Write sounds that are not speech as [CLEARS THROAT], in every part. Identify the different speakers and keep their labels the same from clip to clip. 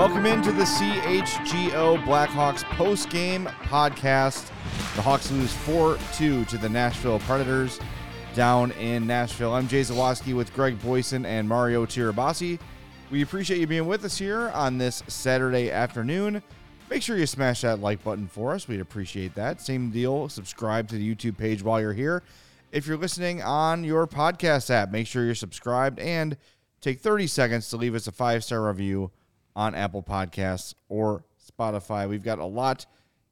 Speaker 1: Welcome into the CHGO Blackhawks post-game podcast. The Hawks lose 4-2 to the Nashville Predators down in Nashville. I'm Jay Zawaski with Greg Boysen and Mario Tirabassi. We appreciate you being with us here on this Saturday afternoon. Make sure you smash that like button for us. We'd appreciate that. Same deal. Subscribe to the YouTube page while you're here. If you're listening on your podcast app, make sure you're subscribed and take 30 seconds to leave us a five star review on Apple Podcasts or Spotify. We've got a lot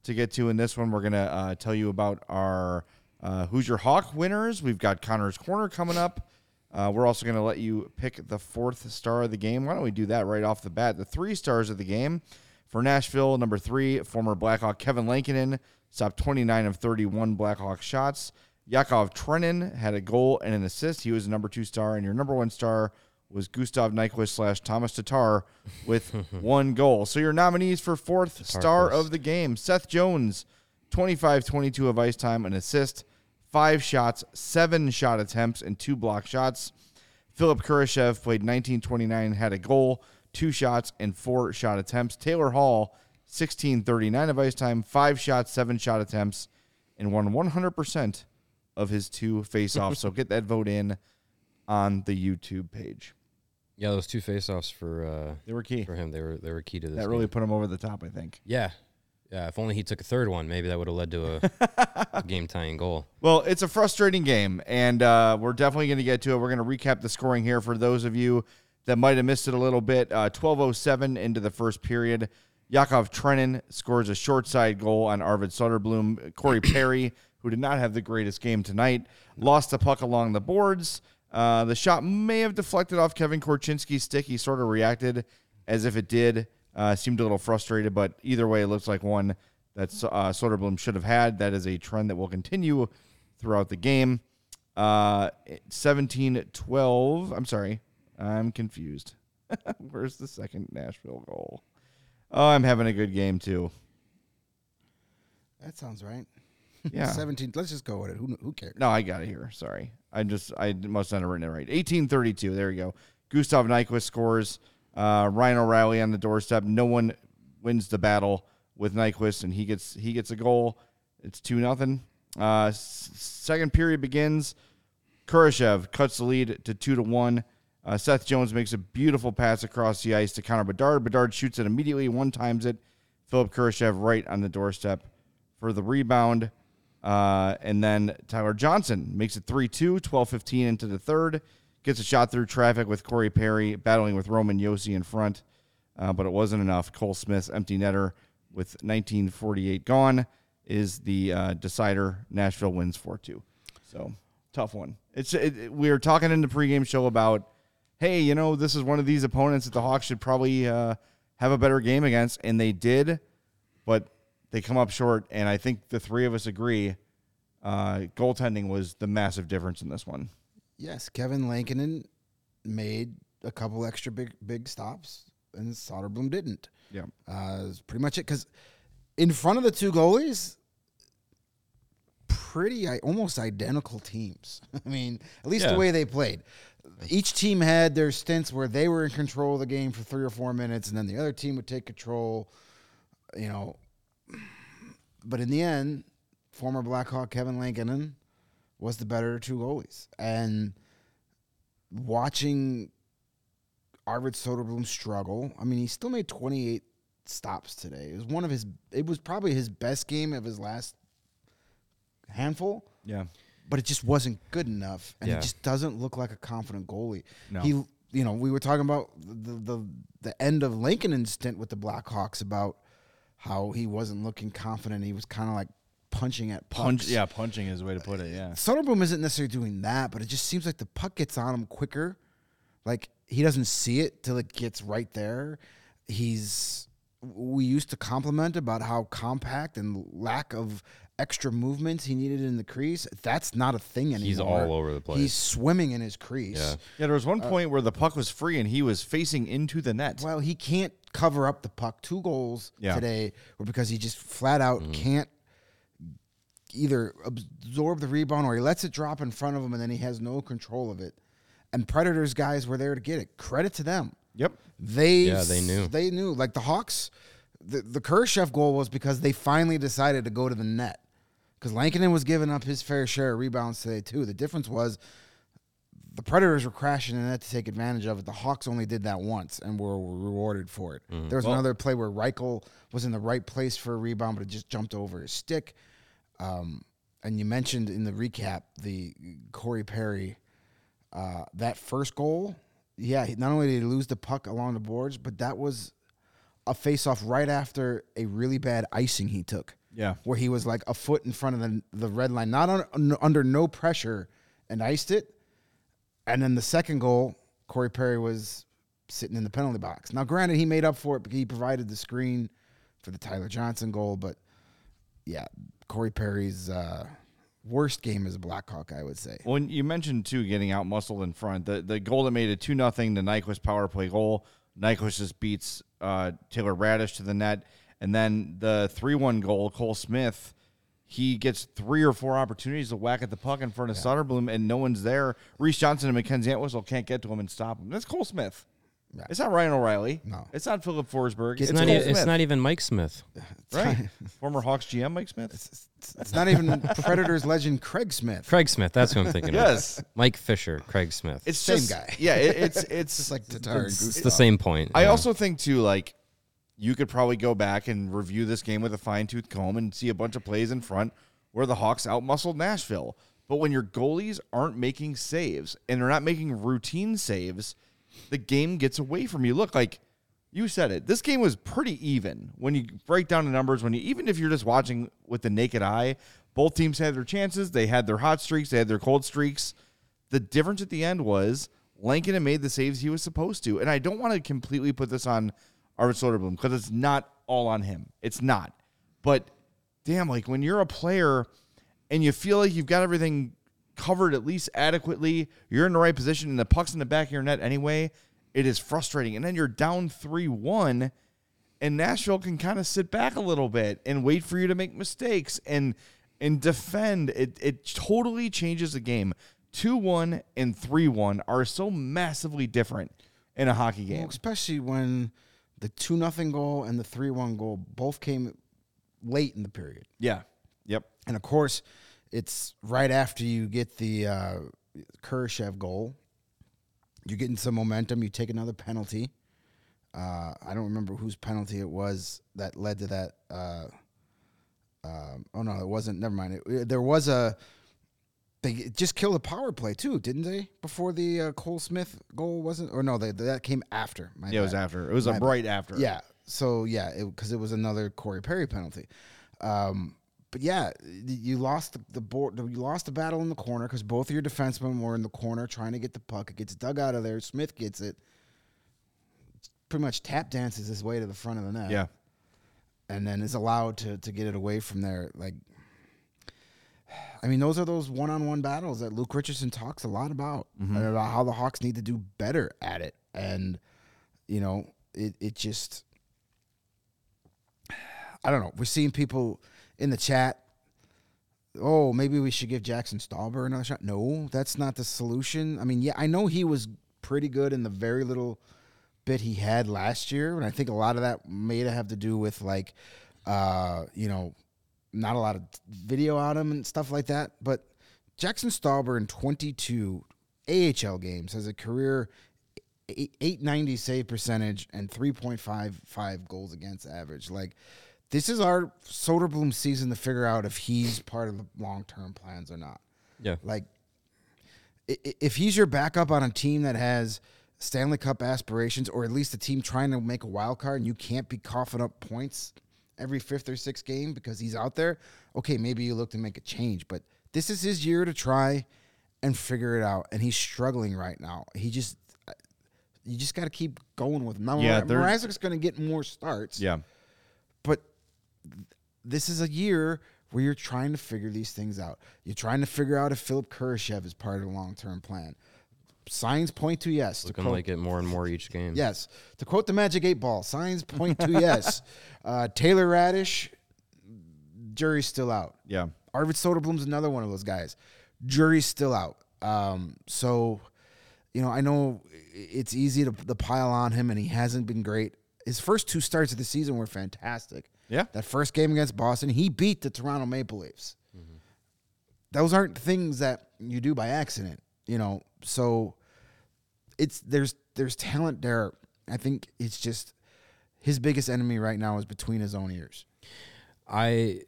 Speaker 1: to get to in this one. We're going to uh, tell you about our uh, Who's Your Hawk winners. We've got Connor's Corner coming up. Uh, we're also going to let you pick the fourth star of the game. Why don't we do that right off the bat? The three stars of the game for Nashville, number three, former Blackhawk Kevin Lankinen, stopped 29 of 31 Blackhawk shots. Yakov Trenin had a goal and an assist. He was a number two star, and your number one star was Gustav Nyquist slash Thomas Tatar with [LAUGHS] one goal. So your nominees for fourth star of the game: Seth Jones, 25-22 of ice time, an assist, five shots, seven shot attempts, and two block shots. Philip Kurashev played 19-29, had a goal, two shots, and four shot attempts. Taylor Hall, 16-39 of ice time, five shots, seven shot attempts, and won 100% of his two face-offs. so [LAUGHS] get that vote in on the YouTube page.
Speaker 2: Yeah, those two faceoffs for uh,
Speaker 1: They were key.
Speaker 2: for him, they were they were key to this.
Speaker 1: That really
Speaker 2: game.
Speaker 1: put him over the top, I think.
Speaker 2: yeah, yeah. If only he took a third one, maybe that would have led to a, [LAUGHS] game tying goal.
Speaker 1: Well, it's a frustrating game, and uh, we're definitely going to get to it. We're going to recap the scoring here for those of you that might have missed it a little bit. Uh, 12.07 into the first period. Yakov Trenin scores a short side goal on Arvid Soderblom. Corey Perry, who did not have the greatest game tonight, lost the puck along the boards. Uh, the shot may have deflected off Kevin Korchinski's stick. He sort of reacted as if it did. Uh, seemed a little frustrated, but either way, it looks like one that uh, Soderblom should have had. That is a trend that will continue throughout the game. Uh, 17 12. I'm sorry. I'm confused. [LAUGHS] Where's the second Nashville goal? Oh, I'm having a good game, too.
Speaker 3: That sounds right.
Speaker 1: Yeah.
Speaker 3: 17. Let's just go with it. Who, who cares?
Speaker 1: No, I got it here. Sorry. I just, I must not have written it right. 1832. There you go. Gustav Nyquist scores. Uh, Ryan O'Reilly on the doorstep. No one wins the battle with Nyquist, and he gets he gets a goal. It's 2 nothing. Uh, s- second period begins. Kurashev cuts the lead to 2 to 1. Uh, Seth Jones makes a beautiful pass across the ice to Connor Bedard. Bedard shoots it immediately, one times it. Philip Kurashev right on the doorstep for the rebound. Uh, and then Tyler Johnson makes it 3 2, 12 15 into the third. Gets a shot through traffic with Corey Perry battling with Roman Josi in front, uh, but it wasn't enough. Cole Smith's empty netter with 1948 gone is the uh, decider. Nashville wins 4 2. So tough one. It's it, it- we were talking in the pregame show about, hey, you know, this is one of these opponents that the Hawks should probably uh, have a better game against, and they did, but they come up short. And I think the three of us agree, uh, goaltending was the massive difference in this one.
Speaker 3: Yes, Kevin Lankinen made a couple extra big big stops, and Soderblom didn't.
Speaker 1: Yeah.
Speaker 3: Uh, that's pretty much it. Because in front of the two goalies, pretty i- almost identical teams. [LAUGHS] I mean, at least
Speaker 2: Yeah.
Speaker 3: the way they played. Each team had their stints where they were in control of the game for three or four minutes, and then the other team would take control. You know, but in the end, former Blackhawk Kevin Lankinen was the better two goalies, and watching Arvid Soderblom struggle. I mean, he still made 28 stops today. It was one of his. It was probably his best game of his last handful,
Speaker 1: Yeah.
Speaker 3: but it just wasn't good enough, and
Speaker 2: Yeah.
Speaker 3: he just doesn't look like a confident goalie.
Speaker 1: No.
Speaker 3: He, you know, we were talking about the the the end of Lankinen's stint with the Blackhawks about how he wasn't looking confident. He was kind of like punching at pucks.
Speaker 1: Punch, yeah, punching is the way to put it. Yeah.
Speaker 3: Soderblom isn't necessarily doing that, but it just seems like the puck gets on him quicker. Like he doesn't see it till it gets right there. He's we used to compliment about how compact and lack of extra movements he needed in the crease. That's not a thing anymore.
Speaker 2: He's all over the place.
Speaker 3: He's swimming in his crease.
Speaker 2: Yeah.
Speaker 1: Yeah, there was one point where the puck was free and he was facing into the net.
Speaker 3: Well, he can't cover up the puck. Two goals
Speaker 1: Yeah.
Speaker 3: today were because he just flat out
Speaker 2: Mm-hmm.
Speaker 3: can't either absorb the rebound or he lets it drop in front of him and then he has no control of it. And Predators guys were there to get it. Credit to them.
Speaker 1: Yep.
Speaker 3: They
Speaker 2: Yeah, they knew.
Speaker 3: They knew. Like the Hawks, the the Kurashev goal was because they finally decided to go to the net. Because Lankinen was giving up his fair share of rebounds today too. The difference was the Predators were crashing in the net to take advantage of it. The Hawks only did that once and were rewarded for it.
Speaker 2: Mm-hmm.
Speaker 3: There was
Speaker 1: Well-
Speaker 3: another play where Reichel was in the right place for a rebound, but it just jumped over his stick. Um, and you mentioned in the recap the Corey Perry, uh, that first goal. Yeah, not only did he lose the puck along the boards, but that was a face-off right after a really bad icing he took.
Speaker 1: Yeah.
Speaker 3: where he was like a foot in front of the the red line, not on, under no pressure, and iced it. And then the second goal, Corey Perry was sitting in the penalty box. Now, granted, he made up for it because he provided the screen for the Tyler Johnson goal, but yeah, Corey Perry's uh, worst game as a Blackhawk, I would say.
Speaker 1: When you mentioned too getting out muscled in front, the the goal that made it two nothing, the Nyquist power play goal. Nyquist just beats uh, Taylor Raddysh to the net, and then the three one goal, Cole Smith. He gets three or four opportunities to whack at the puck in front of Soderblom, and no one's there. Reese Johnson and Mackenzie Entwistle can't get to him and stop him. That's Cole Smith.
Speaker 3: Yeah.
Speaker 1: It's not Ryan O'Reilly.
Speaker 3: No.
Speaker 1: it's not Filip Forsberg.
Speaker 2: It's,
Speaker 1: It's,
Speaker 2: not. E- it's not even Mike Smith. [LAUGHS]
Speaker 1: right. Former Hawks GM Mike Smith.
Speaker 3: It's, it's not even Predators legend Craig Smith. [LAUGHS]
Speaker 2: Craig Smith. That's who I'm thinking
Speaker 1: Yes.
Speaker 2: of. Mike Fisher. Craig Smith.
Speaker 1: It's
Speaker 3: Same
Speaker 1: just,
Speaker 3: guy.
Speaker 1: Yeah, it, it's [LAUGHS] it's
Speaker 3: Just like Tatar and
Speaker 2: it's the same point.
Speaker 1: I
Speaker 2: yeah.
Speaker 1: also think too, like you could probably go back and review this game with a fine tooth comb and see a bunch of plays in front where the Hawks outmuscled Nashville. But when your goalies aren't making saves and they're not making routine saves, the game gets away from you. Look, like you said it, this game was pretty even when you break down the numbers. When you even if you're just watching with the naked eye, both teams had their chances. They had their hot streaks. They had their cold streaks. The difference at the end was Lankinen made the saves he was supposed to. And I don't want to completely put this on Arvid Soderblom because it's not all on him. It's not. But damn, like when you're a player and you feel like you've got everything covered at least adequately, you're in the right position and the puck's in the back of your net anyway, it is frustrating. And then you're down 3 1 and Nashville can kind of sit back a little bit and wait for you to make mistakes and and defend. It it totally changes the game. Two one and three one are so massively different in a hockey
Speaker 3: Well,
Speaker 1: game.
Speaker 3: especially when the two nothing goal and the three one goal both came late in the period.
Speaker 1: Yeah. Yep.
Speaker 3: And of course, it's right after you get the uh, Kurashev goal. You're getting some momentum. You take another penalty. Uh, I don't remember whose penalty it was that led to that. Uh, um, oh no, it wasn't. Never mind. It, there was a. They just killed a power play too, didn't they? Before the uh, Cole Smith goal wasn't, or no, they, that came after. My
Speaker 1: Yeah, it was after. It was a
Speaker 3: bad.
Speaker 1: right after.
Speaker 3: Yeah. So yeah, because it, was another Corey Perry penalty. Um, but yeah, you lost the, the board. You lost the battle in the corner because both of your defensemen were in the corner trying to get the puck. It gets dug out of there. Smith gets it. Pretty much tap dances his way to the front of the net.
Speaker 1: Yeah.
Speaker 3: and then is allowed to to get it away from there. Like, I mean, those are those one on one battles that Luke Richardson talks a lot about, and about how the Hawks need to do better at it. And you know, it it just, I don't know. We're seeing people in the chat. Oh, maybe we should give Jackson Stauber another shot. No, that's not the solution. I mean, yeah, I know he was pretty good in the very little bit he had last year, and I think a lot of that may have to do with like, uh, you know, not a lot of video on him and stuff like that. But Jackson Stauber in 22 AHL games has a career 890 save percentage and 3.55 goals against average. Like, this is our Soderblom season to figure out if he's part of the long term plans or not.
Speaker 2: Yeah.
Speaker 3: Like, if he's your backup on a team that has Stanley Cup aspirations, or at least a team trying to make a wild card, and you can't be coughing up points every fifth or sixth game because he's out there, okay, maybe you look to make a change. But this is his year to try and figure it out, and he's struggling right now. He just, uh, you just got to keep going with him. Now,
Speaker 1: Yeah,
Speaker 3: Mrazek's going to get more starts
Speaker 1: Yeah.
Speaker 3: but this is a year where you're trying to figure these things out. You're trying to figure out if Philip Kurashev is part of the long term plan. Signs point to yes. To
Speaker 2: Looking
Speaker 3: quote,
Speaker 2: like it more and more each game.
Speaker 3: yes. To quote the Magic Eight Ball, signs point to yes. [LAUGHS] Uh, Taylor Raddysh, jury's still out.
Speaker 1: Yeah.
Speaker 3: Arvid Soderblom's another one of those guys. Jury's still out. Um, so, you know, I know it's easy to, to pile on him, and he hasn't been great. His first two starts of the season were fantastic.
Speaker 1: Yeah.
Speaker 3: That first game against Boston, he beat the Toronto Maple Leafs. Those aren't things that you do by accident, you know. So it's there's there's talent there. I think it's just his biggest enemy right now is between his own ears.
Speaker 2: I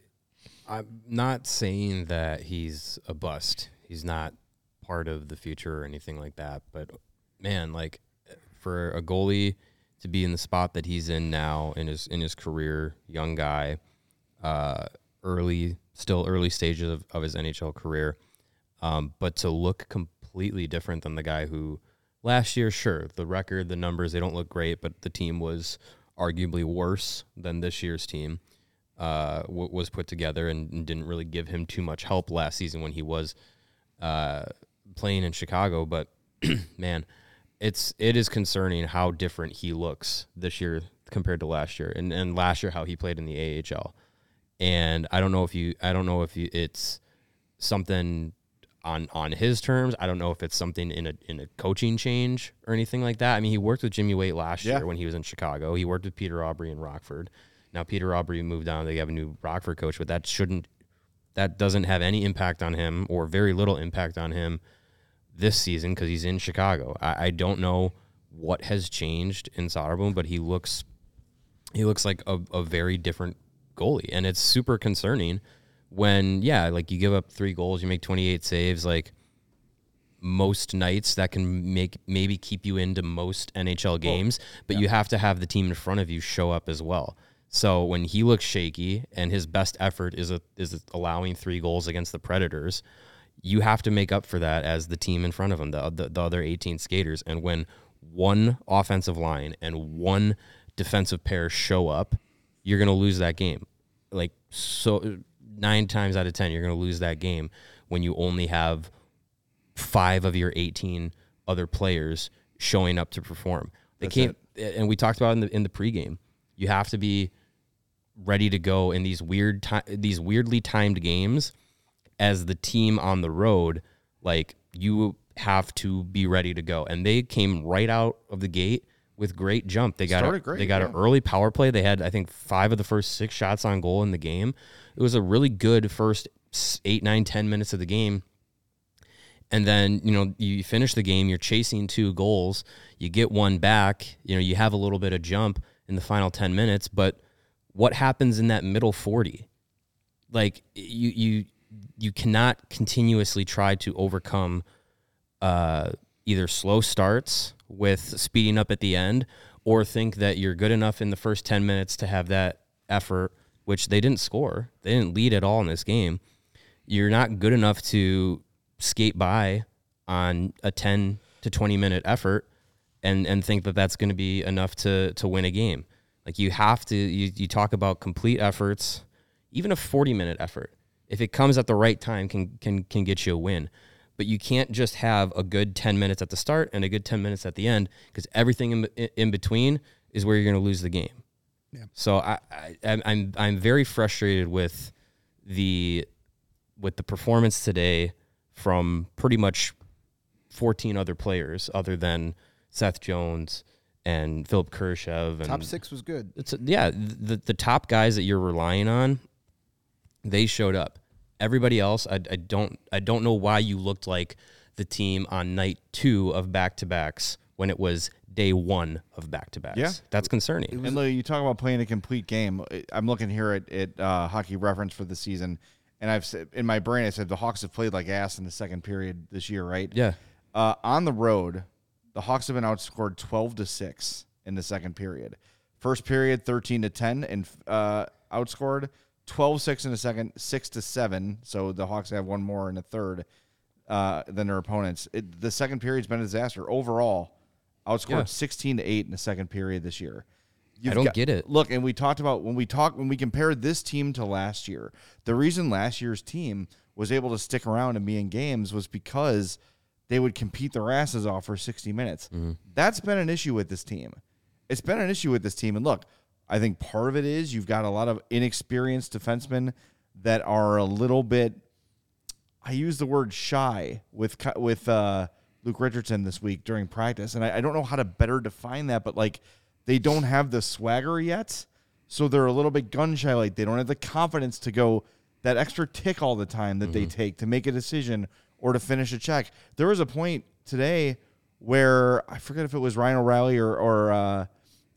Speaker 2: I'm not saying that he's a bust. He's not part of the future or anything like that. But man, like for a goalie to be in the spot that he's in now in his in his career, young guy, uh, early still early stages of, of his NHL career, um, but to look completely different than the guy who last year, sure, the record, the numbers, they don't look great, but the team was arguably worse than this year's team uh, w- was put together and, and didn't really give him too much help last season when he was uh, playing in Chicago. But [CLEARS THROAT] man, it's it is concerning how different he looks this year compared to last year, and and last year how he played in the AHL. And I don't know if you I don't know if you, it's something on on his terms. I don't know if it's something in a in a coaching change or anything like that. I mean, he worked with Jimmy Waite last
Speaker 1: Yeah.
Speaker 2: year when he was in Chicago. He worked with Peter Aubrey in Rockford. Now Peter Aubrey moved on. They have a new Rockford coach, but that shouldn't that doesn't have any impact on him or very little impact on him this season because he's in Chicago. I, I don't know what has changed in Soderblom, but he looks he looks like a, a very different goalie, and it's super concerning when yeah, like you give up three goals, you make twenty eight saves, like most nights that can make maybe keep you into most NHL games, but you have to have the team in front of you show up as well. So when he looks shaky and his best effort is a, is allowing three goals against the Predators, you have to make up for that as the team in front of him, the, the, the other 18 skaters. And when one offensive line and one defensive pair show up, you're going to lose that game. Like so nine times out of 10, you're going to lose that game when you only have five of your 18 other players showing up to perform. They
Speaker 1: That's
Speaker 2: can't, and we talked about in the in the pregame. You have to be ready to go in these weird ti- these weirdly timed games as the team on the road. Like you have to be ready to go, and they came right out of the gate with great jump. They got a,
Speaker 1: great,
Speaker 2: they got an early power play. They had I think five of the first six shots on goal in the game. It was a really good first eight, nine, ten minutes of the game and then you know you finish the game you're chasing two goals you get one back you know you have a little bit of jump in the final 10 minutes but what happens in that middle 40 like you you you cannot continuously try to overcome uh, either slow starts with speeding up at the end or think that you're good enough in the first 10 minutes to have that effort which they didn't score. They didn't lead at all in this game. You're not good enough to skate by on a 10 to 20 minute effort and and think that that's going to be enough to to win a game. Like you have to you, you talk about complete efforts even a 40 minute effort. If it comes at the right time can can can get you a win but you can't just have a good 10 minutes at the start and a good 10 minutes at the end because everything in, in between is where you're going to lose the game
Speaker 3: Yeah.
Speaker 2: so I, I I'm- I'm I'm very frustrated with the with the performance today from pretty much 14 other players other than Seth Jones and Philip Kurashev and
Speaker 3: Top six was good.
Speaker 2: it's yeah the the top guys that you're relying on they showed up everybody else I, I don't I don't know why you looked like the team on night 2 of back-to-backs when it was day 1 of back-to-backs
Speaker 1: Yeah.
Speaker 2: that's concerning
Speaker 1: And Lou, you talk about playing a complete game. I'm looking here at, at uh, hockey reference for the season, and I've said in my brain I said the Hawks have played like ass in the second period this year, right?
Speaker 2: yeah
Speaker 1: Uh, on the road, the Hawks have been outscored 12 to six in the second period. First period, 13 to 10, and uh, outscored 12-6 in the second, six to seven. So the Hawks have one more in the third uh, than their opponents. It, the second period's been a disaster overall. Outscored
Speaker 2: Yeah.
Speaker 1: 16 to eight in the second period this year. You've
Speaker 2: don't get it.
Speaker 1: Look, and we talked about when we talk when we compared this team to last year. The reason last year's team was able to stick around and be in games was because they would compete their asses off for 60 minutes.
Speaker 2: Mm-hmm.
Speaker 1: That's been an issue with this team. It's been an issue with this team. And look, I think part of it is you've got a lot of inexperienced defensemen that are a little bit I use the word shy with with uh, Luke Richardson this week during practice, and I, I don't know how to better define that, but like they don't have the swagger yet, so they're a little bit gun shy. Like they don't have the confidence to go that extra tick all the time that they take to make a decision or to finish a check. There was a point today where I forget if it was Ryan O'Reilly or or uh,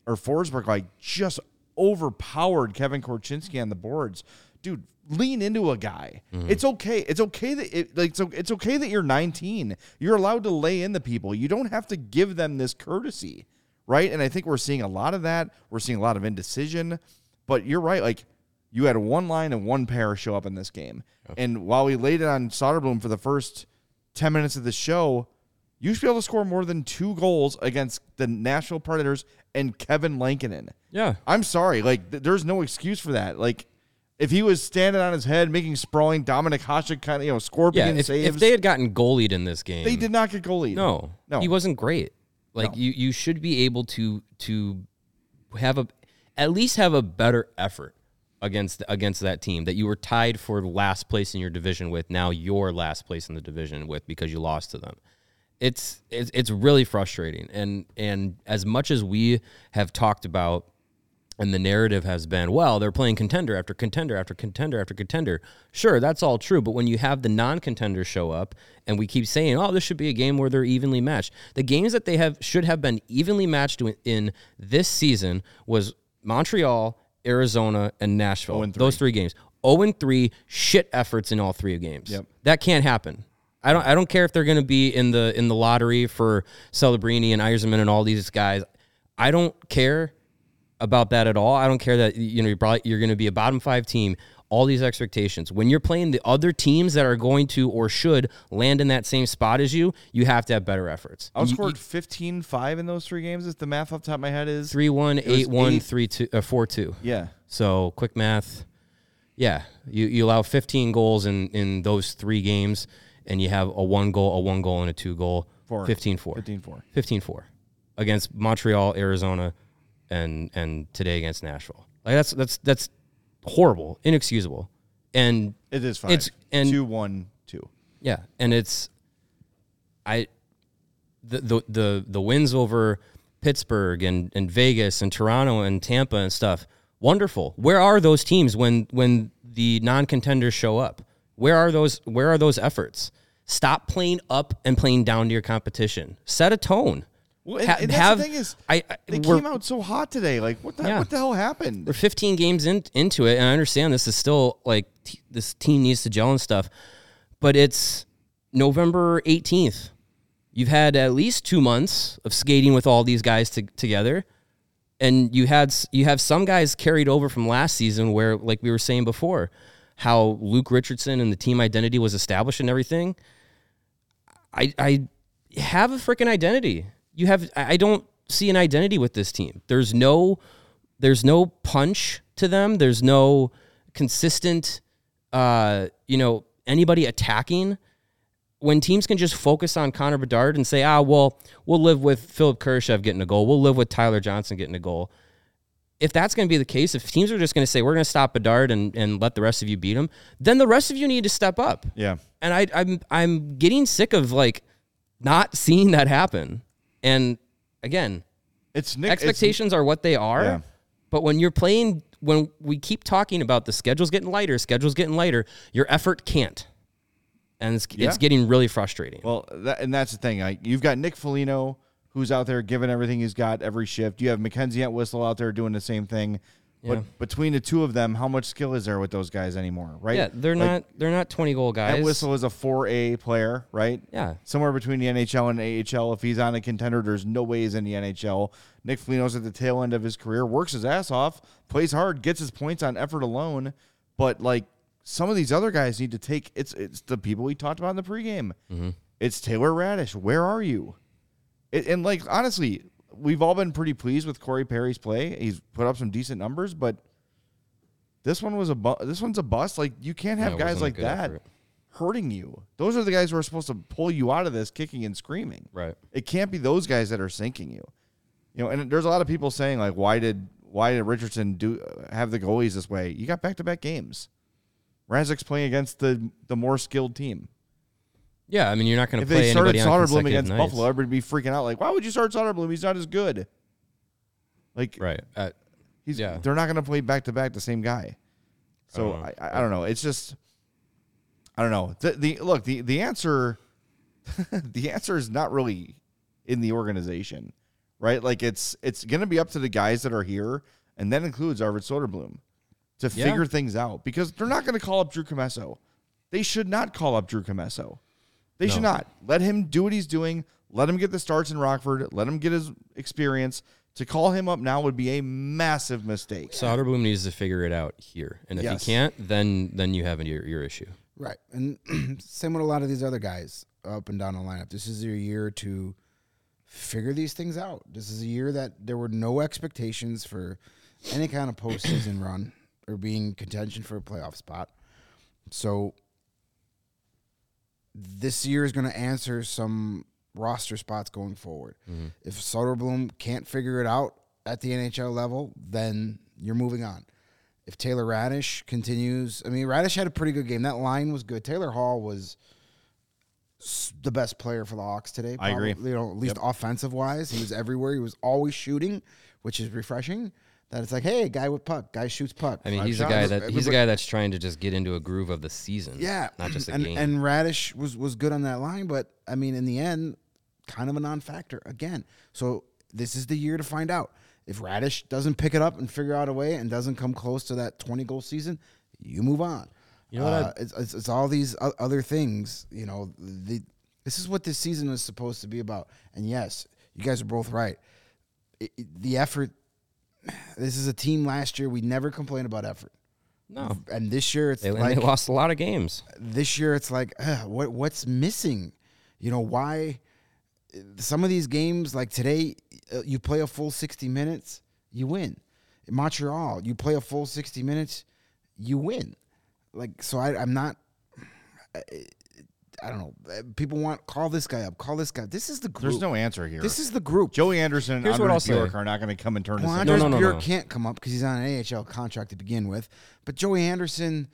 Speaker 1: or Forsberg like just overpowered Kevin Korchinski on the boards. Dude, lean into a guy. Mm-hmm. It's okay. It's okay that it like so it's okay that you're 19. You're allowed to lay in the people. You don't have to give them this courtesy, right? And I think we're seeing a lot of that. We're seeing a lot of indecision. But you're right. Like you had one line and one pair show up in this game. And while we laid it on Soderblom for the first 10 minutes of the show, you should be able to score more than two goals against the Nashville Predators and Kevin Lankinen.
Speaker 2: Yeah.
Speaker 1: I'm sorry. Like, th- there's no excuse for that. Like, if he was standing on his head, making sprawling Dominic Hasek kind of, you know, scorpion
Speaker 2: Yeah. If,
Speaker 1: saves,
Speaker 2: if they had gotten goalied in this game,
Speaker 1: they did not get goalied.
Speaker 2: No,
Speaker 1: No.
Speaker 2: he wasn't great. Like
Speaker 1: No.
Speaker 2: you, you should be able to to have a at least have a better effort against against that team that you were tied for last place in your division with. Now you're last place in the division with because you lost to them. It's it's it's really frustrating. And and as much as we have talked about and the narrative has been, well, they're playing contender after contender after contender after contender. Sure, that's all true. But when you have the non contenders show up and we keep saying, oh, this should be a game where they're evenly matched, the games that they have should have been evenly matched in- this season was Montreal, Arizona, and Nashville.
Speaker 1: 0 and
Speaker 2: Those three games. 0 and 3, shit efforts in all three games.
Speaker 1: Yep.
Speaker 2: That can't happen. I don't I don't care if they're going to be in the in the lottery for Celebrini and Eiserman and all these guys. I don't care about that at all. I don't care that you know you're probably you're going to be a bottom 5 team. All these expectations. When you're playing the other teams that are going to or should land in that same spot as you, you have to have better efforts.
Speaker 1: I scored 15 5 in those three games. If the math off the top of my head is
Speaker 2: 3 1, 8 1,
Speaker 1: eight.
Speaker 2: Three, two, uh, 4 2.
Speaker 1: Yeah.
Speaker 2: So quick math. Yeah, you, you allow 15 goals in, in those three games, and you have a one goal, a one goal, and a two goal.
Speaker 1: Four.
Speaker 2: 15 4.
Speaker 1: 15 4.
Speaker 2: 15 4 against Montreal, Arizona, and and today against Nashville. Like that's that's that's horrible, inexcusable. And
Speaker 1: It is fine.
Speaker 2: It's- and-
Speaker 1: 2 1 2.
Speaker 2: yeah, and it's I the the the, the wins over Pittsburgh and, and Vegas and Toronto and Tampa and stuff. Wonderful. Where are those teams when when the non-contenders show up? Where are those where are those efforts? Stop playing up and playing down to your competition. Set a tone.
Speaker 1: Well, and,
Speaker 2: Ha-
Speaker 1: and
Speaker 2: have-
Speaker 1: the thing is,
Speaker 2: I- I-
Speaker 1: they came out so hot today. Like, what the,
Speaker 2: Yeah.
Speaker 1: what the hell happened?
Speaker 2: We're 15 games in, into it, and I understand this is still like t- this team needs to gel and stuff, but it's November 18th. You've had at least two months of skating with all these guys to, together, and you had you have some guys carried over from last season where, like we were saying before, how Luke Richardson and the team identity was established and everything. I I have a freaking identity. You have I don't see an identity with this team. There's no there's no punch to them. There's no consistent uh you know anybody attacking when teams can just focus on Connor Bedard and say, ah, well, we'll live with Philip Kurashev getting a goal. We'll live with Tyler Johnson getting a goal. If that's going to be the case, if teams are just going to say, we're going to stop Bedard and, and let the rest of you beat him, then the rest of you need to step up
Speaker 1: Yeah.
Speaker 2: and I, I'm I'm getting sick of like not [LAUGHS] seeing that happen. And again,
Speaker 1: It's Nick. it's-
Speaker 2: expectations are what they are.
Speaker 1: Yeah.
Speaker 2: But when you're playing, when we keep talking about the schedule's getting lighter, schedule's getting lighter, your effort can't, and it's,
Speaker 1: Yeah.
Speaker 2: it's getting really frustrating.
Speaker 1: Well, that, and that's the thing. Like, you've got Nick Foligno, who's out there giving everything he's got every shift. You have Mackenzie Entwistle out there doing the same thing.
Speaker 2: Yeah.
Speaker 1: But between the two of them, how much skill is there with those guys anymore? Right?
Speaker 2: yeah, they're
Speaker 1: Like,
Speaker 2: not they're not 20 goal guys.
Speaker 1: Entwistle is a 4A player, right?
Speaker 2: Yeah.
Speaker 1: Somewhere between the NHL and AHL. If he's on a contender, there's no way he's in the NHL. Nick Foligno's at the tail end of his career, works his ass off, plays hard, gets his points on effort alone. But like some of these other guys need to take it's it's the people we talked about in the pregame. Mm-hmm. It's Taylor Raddysh. Where are you? It, and like honestly, we've all been pretty pleased with Corey Perry's play. He's put up some decent numbers, but this one was a bu- this one's a bust. Like you can't have
Speaker 2: Yeah,
Speaker 1: guys like that
Speaker 2: effort.
Speaker 1: hurting you. Those are the guys who are supposed to pull you out of this kicking and screaming.
Speaker 2: Right.
Speaker 1: It can't be those guys that are sinking you. You know, and there's a lot of people saying like, why did why did Richardson do have the goalies this way? You got back to back games. Mrazek's playing against the the more skilled team.
Speaker 2: Yeah, I mean, you're not going to
Speaker 1: If
Speaker 2: play
Speaker 1: they started
Speaker 2: anybody on
Speaker 1: Soderblom
Speaker 2: consecutive
Speaker 1: against
Speaker 2: nights.
Speaker 1: Buffalo, everybody would be freaking out. Like, why would you start Soderblom? He's not as good. Like,
Speaker 2: Right. Uh,
Speaker 1: he's
Speaker 2: Yeah.
Speaker 1: they're not going to play back to back the same guy. So
Speaker 2: don't.
Speaker 1: I, I, I don't know. It's just I don't know. The, the look the the answer [LAUGHS] the answer is not really in the organization, right? Like it's it's going to be up to the guys that are here, and that includes Arvid Soderblom to
Speaker 2: Yeah.
Speaker 1: figure things out because they're not going to call up Drew Comesso. They should not call up Drew Comesso. They should not let him do what he's doing. Let him get the starts in Rockford. Let him get his experience. To call him up now would be a massive mistake.
Speaker 2: Soderblom needs to figure it out here, and if
Speaker 1: Yes.
Speaker 2: he can't, then then you have your your issue.
Speaker 3: Right. And [CLEARS THROAT] same with a lot of these other guys up and down the lineup. This is your year to figure these things out. This is a year that there were no expectations for any kind of postseason run or being contention for a playoff spot. So this year is going to answer some roster spots going forward. Mm-hmm. If Soderblom can't figure it out at the NHL level, then you're moving on. If Taylor Raddysh continues, I mean, Raddysh had a pretty good game. That line was good. Taylor Hall was the best player for the Hawks today.
Speaker 1: I agree.
Speaker 3: You know, at least offensive wise, he was everywhere. He was always shooting, which is refreshing. That it's like, hey, guy with puck, guy shoots puck.
Speaker 2: I mean, he's a guy that he's a guy that's trying to just get into a groove of the season.
Speaker 3: Yeah,
Speaker 2: not just a
Speaker 3: and,
Speaker 2: game.
Speaker 3: And Raddysh was was good on that line, but I mean, in the end, kind of a non-factor again. So this is the year to find out if Raddysh doesn't pick it up and figure out a way and doesn't come close to that twenty goal season. You move on.
Speaker 2: You know what I-
Speaker 3: Uh, it's, it's it's all these other things. You know, the this is what this season is supposed to be about. And yes, you guys are both right. It, it- the effort. This is a team. Last year, we never complained about effort.
Speaker 2: no,
Speaker 3: And this year, it's
Speaker 2: they,
Speaker 3: like
Speaker 2: they lost a lot of games.
Speaker 3: this year it's like ugh, what what's missing you know why some of these games like today uh, you play a full 60 minutes you win in montreal you play a full 60 minutes you win like so I, i'm not I, I don't know Uh, people want call this guy up call this guy this is the group
Speaker 1: There's no answer here.
Speaker 3: this is the group
Speaker 1: Joey Anderson and
Speaker 2: Here's what
Speaker 1: Anders
Speaker 2: I'll say.
Speaker 1: Bjork are not going to come and turn
Speaker 3: well,
Speaker 1: this
Speaker 3: Anders
Speaker 1: into
Speaker 2: no, no,
Speaker 3: Bjork
Speaker 2: no.
Speaker 3: can't come up because he's on an AHL contract to begin with. But Joey Anderson,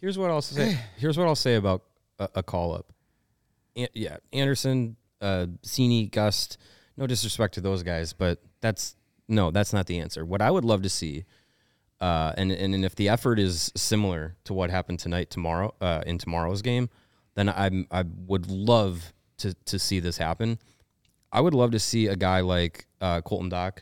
Speaker 2: Here's what I'll say. Here's what I'll say about a, a call up. An- yeah, Anderson, uh, Cini, Gust. No disrespect to those guys, but that's no, that's not the answer. What I would love to see, uh, and, and and if the effort is similar to what happened tonight, tomorrow, uh, in tomorrow's game, then I'm I would love to to see this happen. I would love to see a guy like uh, Colton Dach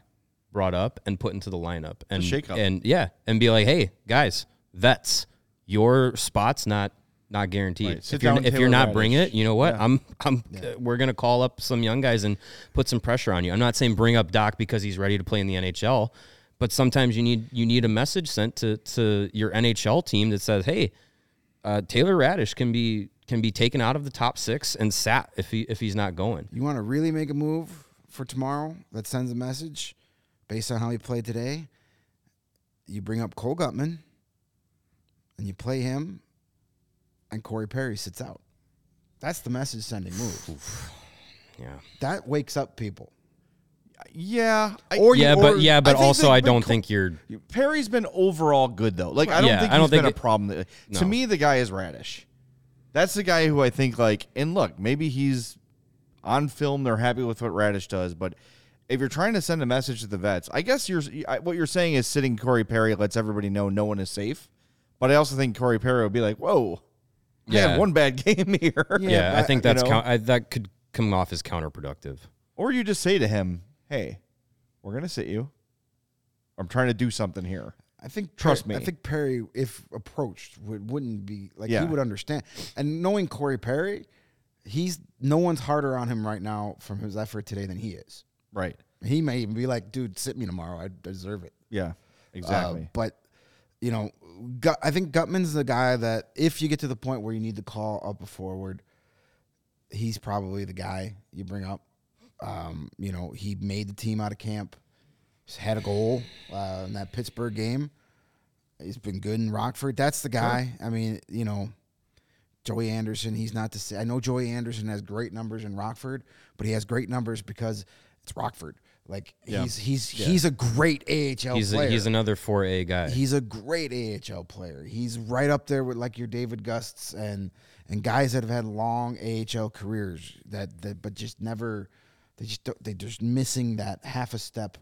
Speaker 2: brought up and put into the lineup and
Speaker 1: shakeup.
Speaker 2: and yeah, and be like, hey guys, vets, your spot's not not guaranteed.
Speaker 1: Right.
Speaker 2: If you're if you're not
Speaker 1: Raddysh.
Speaker 2: bringing it, you know what? I'm I'm uh, we're gonna call up some young guys and put some pressure on you. I'm not saying bring up Dach because he's ready to play in the NHL, but sometimes you need you need a message sent to to your NHL team that says, hey, uh, Taylor Raddysh can be can be taken out of the top six and sat if he if he's not going.
Speaker 3: You want to really make a move for tomorrow that sends a message based on how he played today? You bring up Cole Guttman and you play him, and Corey Perry sits out. That's the message sending move.
Speaker 2: Yeah.
Speaker 3: That wakes up people.
Speaker 1: Yeah. I-
Speaker 3: Or you-
Speaker 2: Yeah,
Speaker 3: or-
Speaker 2: but yeah, but
Speaker 1: I
Speaker 2: also I don't
Speaker 1: Co-
Speaker 2: think you're
Speaker 1: Perry's been overall good though. Like I don't
Speaker 2: Yeah,
Speaker 1: think
Speaker 2: I don't think
Speaker 1: been
Speaker 2: it-
Speaker 1: a problem. To
Speaker 2: No.
Speaker 1: me, the guy is Raddysh. That's the guy who I think like. And look, maybe he's on film. They're happy with what Raddysh does, but if you're trying to send a message to the vets, I guess you're what you're saying is sitting Corey Perry lets everybody know no one is safe. But I also think Corey Perry would be like, "Whoa, I
Speaker 2: Yeah.
Speaker 1: one bad [LAUGHS] game here."
Speaker 2: yeah, I
Speaker 3: but,
Speaker 2: think [LAUGHS]
Speaker 1: you
Speaker 2: that's
Speaker 1: know-
Speaker 2: count, I, that could come off as counterproductive.
Speaker 1: Or you just say to him, "Hey, we're gonna sit you. I'm trying to do something here."
Speaker 3: I think
Speaker 1: Trust
Speaker 3: Perry-
Speaker 1: me.
Speaker 3: I think Perry, if approached, would wouldn't be like
Speaker 1: Yeah.
Speaker 3: he would understand. And knowing Corey Perry, he's no one's harder on him right now from his effort today than he is.
Speaker 1: Right.
Speaker 3: He may even be like, "Dude, sit me tomorrow. I deserve it."
Speaker 1: Yeah.
Speaker 3: Uh,
Speaker 1: Exactly.
Speaker 3: but you know, Gut, I think Guttman's the guy that if you get to the point where you need to call up a forward, he's probably the guy you bring up. Um, you know, he made the team out of camp. Had a goal uh, in that Pittsburgh game. He's been good in Rockford. That's the guy. I mean, you know, Joey Anderson. He's not the. I know Joey Anderson has great numbers in Rockford, but he has great numbers because it's Rockford. Like
Speaker 1: Yeah.
Speaker 3: he's he's he's a great AHL
Speaker 2: He's a, he's another 4A guy.
Speaker 3: He's a great AHL player. He's right up there with like your David Gusts and and guys that have had long AHL careers that that but just never they just don't, they just missing that half a step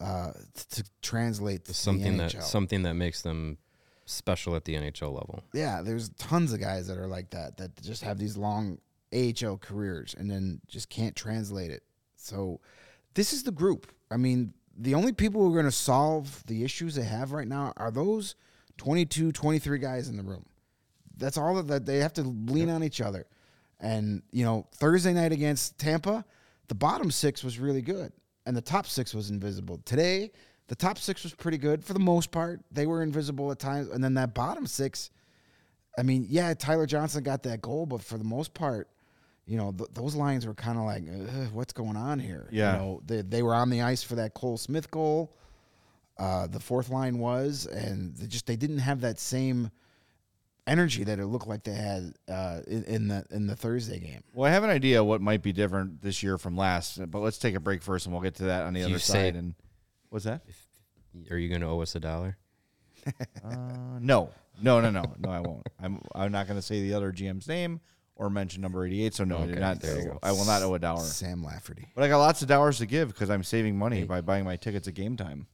Speaker 3: uh, to translate to
Speaker 2: something
Speaker 3: the
Speaker 2: that something that makes them special at the NHL level.
Speaker 3: yeah, there's tons of guys that are like that that just have these long AHL careers and then just can't translate it. So this is the group. I mean, the only people who are going to solve the issues they have right now are those 22, 23 guys in the room. That's all that- that they have to lean on each other. And, you know, Thursday night against Tampa, the bottom six was really good and the top six was invisible. Today, the top six was pretty good for the most part. They were invisible at times. And then that bottom six, I mean, yeah, Tyler Johnson got that goal, but for the most part, you know, th- those lines were kind of like, what's going on here?
Speaker 1: Yeah.
Speaker 3: You know, they, they were on the ice for that Cole Smith goal. Uh, the fourth line was, and they just they didn't have that same energy that it looked like they had uh, in, in the in the Thursday game.
Speaker 1: Well, I have an idea what might be different this year from last, but let's take a break first, and we'll get to that on the
Speaker 2: You
Speaker 1: other
Speaker 2: say-
Speaker 1: side. And what's that?
Speaker 2: Are you going to owe us a dollar?
Speaker 1: Uh, no, no, no, no, no. I won't. I'm I'm not going to say the other GM's name or mention number eighty eight. So no, you're
Speaker 2: Okay,
Speaker 1: not.
Speaker 2: there you go.
Speaker 1: I will not owe a dollar.
Speaker 3: Sam Lafferty.
Speaker 1: But I got lots of dollars to give because I'm saving money by buying my tickets at game time.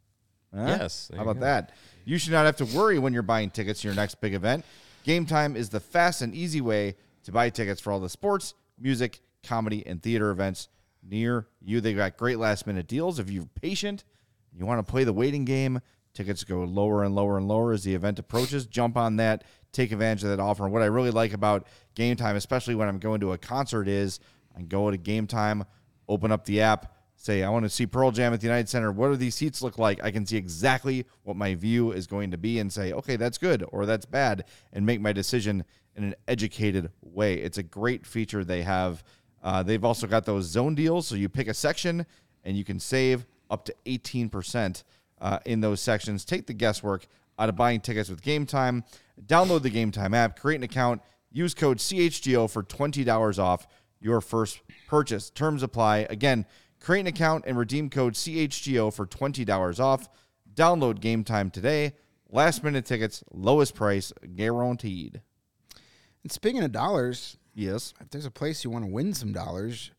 Speaker 1: Huh?
Speaker 2: Yes,
Speaker 1: How about
Speaker 2: go.
Speaker 1: that? You should not have to worry when you're buying tickets to your next big event. Game time is the fast and easy way to buy tickets for all the sports, music, comedy, and theater events near you. They got great last minute deals. If you're patient, you want to play the waiting game, tickets go lower and lower and lower as the event approaches. Jump on that, take advantage of that offer. And what I really like about game time, especially when I'm going to a concert, is I can go to game time, open up the app, say, I want to see Pearl Jam at the United Center. What do these seats look like? I can see exactly what my view is going to be and say, okay, that's good or that's bad, and make my decision in an educated way. It's a great feature they have. Uh, they've also got those zone deals, so you pick a section and you can save up to 18% uh, in those sections. Take the guesswork out of buying tickets with Game Time. Download the Game Time app, create an account, use code CHGO for $20 off your first purchase. Terms apply. Again, create an account and redeem code CHGO for $20 off. Download Game Time today. Last minute tickets, lowest price guaranteed.
Speaker 3: And speaking of dollars,
Speaker 1: Yes.
Speaker 3: if there's a place you want to win some dollars,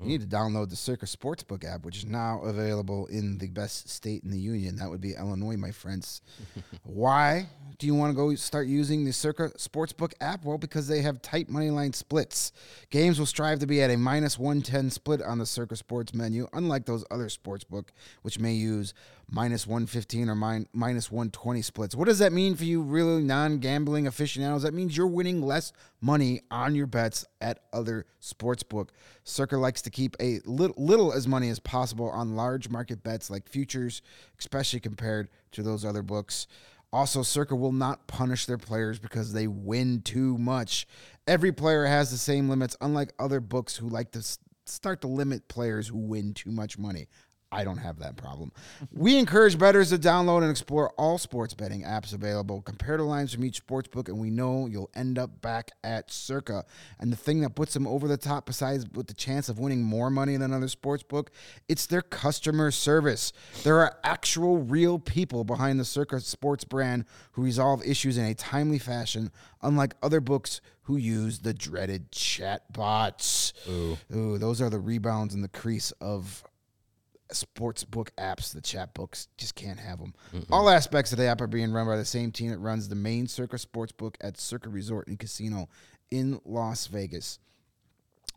Speaker 3: you need to download the Circa Sportsbook app, which is now available in the best state in the union. That would be Illinois, my friends. [LAUGHS] Why do you want to go start using the Circa Sportsbook app? Well, because they have tight money line splits. Games will strive to be at a minus 110 split on the Circa Sports menu, unlike those other sportsbook, which may use minus 115 or min- minus 120 splits. What does that mean for you, really non gambling aficionados? That means you're winning less money on your bets at other sportsbook. Circa likes to keep a little, as money as possible on large market bets like futures, especially compared to those other books. Also, Circa will not punish their players because they win too much. Every player has the same limits, unlike other books who like to start to limit players who win too much money. I don't have that problem. We encourage bettors to download and explore all sports betting apps available, compare the lines from each sports book, and we know you'll end up back at Circa. And the thing that puts them over the top, besides with the chance of winning more money than another sports book, it's their customer service. There are actual real people behind the Circa sports brand who resolve issues in a timely fashion, unlike other books who use the dreaded chat bots. Ooh. Ooh, those are the rebounds in the crease of sports book apps, the chat books just can't have them. All aspects of the app are being run by the same team that runs the main Circa sports book at Circa Resort and Casino in Las Vegas.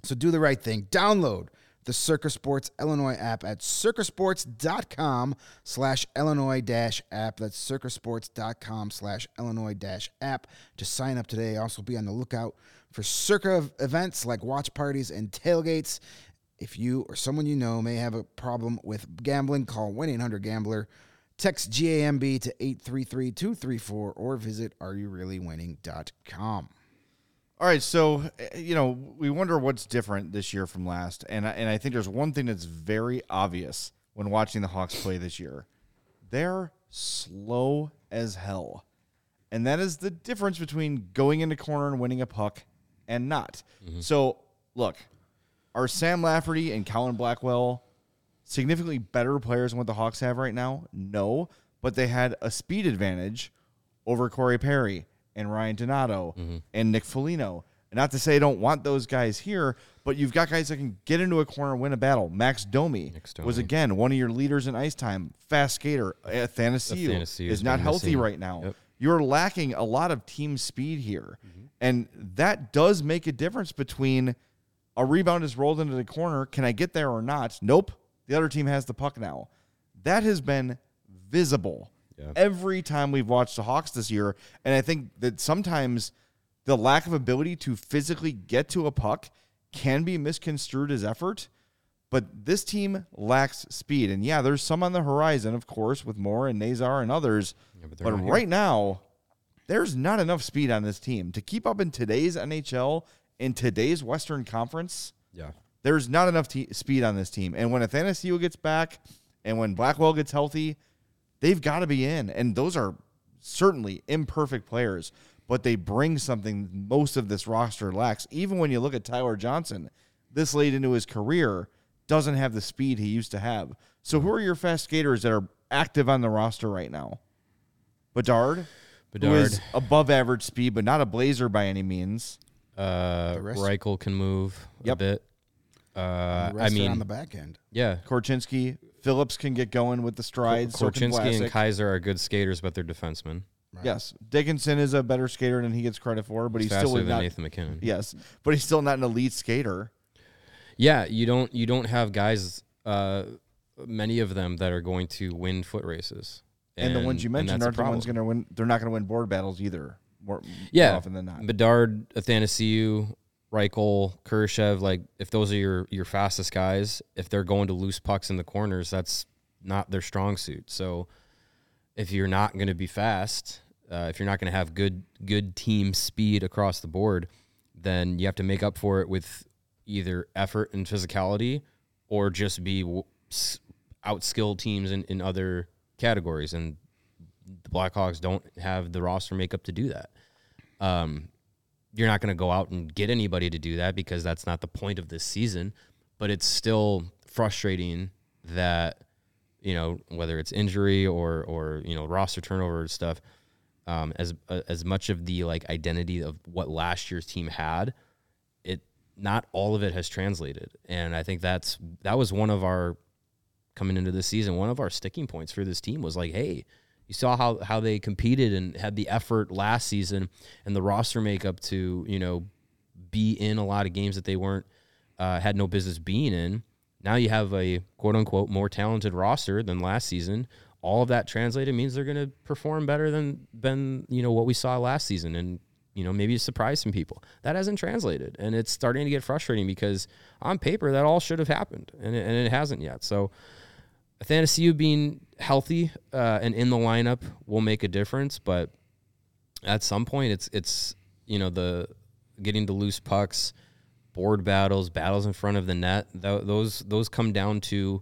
Speaker 3: So do the right thing. Download the Circa Sports Illinois app at circasports.com slash Illinois dash app. That's circasports.com slash Illinois dash app to sign up today. Also be on the lookout for Circa events like watch parties and tailgates. If you or someone you know may have a problem with gambling, call 1 800 Gambler. Text GAMB to 833 234 or visit areyoureallywinning.com.
Speaker 1: All right, so uh, you know we wonder what's different this year from last, and I, and I think there's one thing that's very obvious when watching the Hawks play this year. They're slow as hell, and that is the difference between going in into corner and winning a puck and not. So look, are Sam Lafferty and Colin Blackwell significantly better players than what the Hawks have right now? No, but they had a speed advantage over Corey Perry and Ryan Donato mm-hmm. and Nick Foligno. And not to say I don't want those guys here, but you've got guys that can get into a corner and win a battle. Max Domi was again one of your leaders in ice time, fast skater. Athanasiou
Speaker 2: Athanasiou
Speaker 1: is not healthy right now.
Speaker 2: Yep.
Speaker 1: You're lacking a lot of team speed here. Mm-hmm. And that does make a difference between a rebound is rolled into the corner. Can I get there or not? Nope. The other team has the puck now. That has been visible
Speaker 2: Yeah.
Speaker 1: every time we've watched the Hawks this year. And I think that sometimes the lack of ability to physically get to a puck can be misconstrued as effort. But this team lacks speed. And yeah, there's some on the horizon, of course, with Moore and Nazar and others.
Speaker 2: Yeah, but
Speaker 1: but
Speaker 2: they're here.
Speaker 1: right now, there's not enough speed on this team to keep up in today's NHL, in today's Western Conference.
Speaker 2: Yeah.
Speaker 1: There's not enough te- speed on this team. And when Athanasiou gets back and when Blackwell gets healthy, they've got to be in. And those are certainly imperfect players, but they bring something most of this roster lacks. Even when you look at Tyler Johnson, this late into his career, doesn't have the speed he used to have. So who are your fast skaters that are active on the roster right now? Bedard,
Speaker 2: Bedard.
Speaker 1: is above average speed, but not a blazer by any means.
Speaker 2: Uh,
Speaker 3: The rest-
Speaker 2: Reichel can move
Speaker 1: Yep.
Speaker 2: a bit. Uh,
Speaker 3: the
Speaker 2: I
Speaker 3: rest are
Speaker 2: mean,
Speaker 3: on the back end.
Speaker 2: yeah.
Speaker 1: Korchinski, Phillips can get going with the strides. so can
Speaker 2: Korchinski and
Speaker 1: Vlasic.
Speaker 2: Kaiser are good skaters, but they're defensemen.
Speaker 3: Right.
Speaker 1: Yes, Dickinson is a better skater than he gets credit for, but he's
Speaker 2: faster
Speaker 1: still
Speaker 2: than
Speaker 1: not.
Speaker 2: Nathan MacKinnon.
Speaker 1: Yes, but he's still not an elite skater.
Speaker 2: Yeah, you don't you don't have guys, uh, many of them that are going to win foot races.
Speaker 1: And, the ones you mentioned
Speaker 2: that's a
Speaker 1: aren't the ones going to win. They're not going to win board battles either. More,
Speaker 2: Yeah,
Speaker 1: more often than not.
Speaker 2: Bedard, Athanasiou, Reichel, Kurashev, like if those are your your fastest guys, if they're going to loose pucks in the corners, that's not their strong suit. So if you're not going to be fast, uh, if you're not going to have good good team speed across the board, then you have to make up for it with either effort and physicality, or just be w- outskilled teams in, in other categories. And the Blackhawks don't have the roster makeup to do that. Um, you're not going to go out and get anybody to do that because that's not the point of this season. But it's still frustrating that you know whether it's injury or or you know roster turnover stuff. Um, as uh, as much of the like identity of what last year's team had, it not all of it has translated, and I think that's that was one of our coming into this season. One of our sticking points for this team was like, hey, you saw how how they competed and had the effort last season and the roster makeup to you know be in a lot of games that they weren't uh, had no business being in. Now you have a quote unquote more talented roster than last season. All of that translated means they're going to perform better than than you know what we saw last season, and you know maybe surprise some people. That hasn't translated, and it's starting to get frustrating because on paper that all should have happened, and it, and it hasn't yet. So Athanasiou being healthy uh, and in the lineup will make a difference, but at some point it's it's you know the getting to loose pucks, board battles, battles in front of the net. Th- those those come down to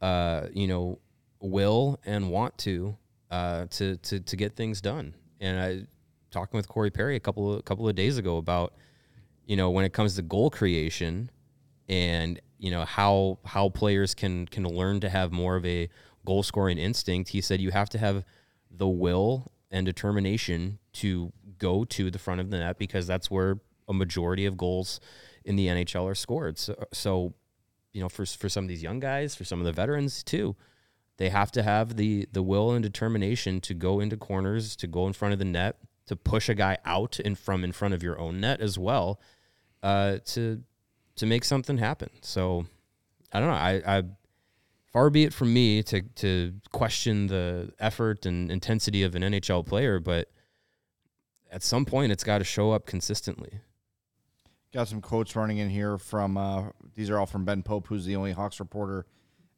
Speaker 2: uh, you know will and want to uh, to to to get things done. And I talking with Corey Perry a couple of, a couple of days ago about you know when it comes to goal creation and you know how how players can can learn to have more of a goal scoring instinct. He said you have to have the will and determination to go to the front of the net because that's where a majority of goals in the NHL are scored. So, so you know, for for some of these young guys, for some of the veterans too, they have to have the the will and determination to go into corners, to go in front of the net, to push a guy out and from in front of your own net as well, uh, to to make something happen. So I don't know. I, I far be it from me to to question the effort and intensity of an NHL player, but at some point it's got to show up consistently.
Speaker 1: Got some quotes running in here from uh, these are all from Ben Pope, who's the only Hawks reporter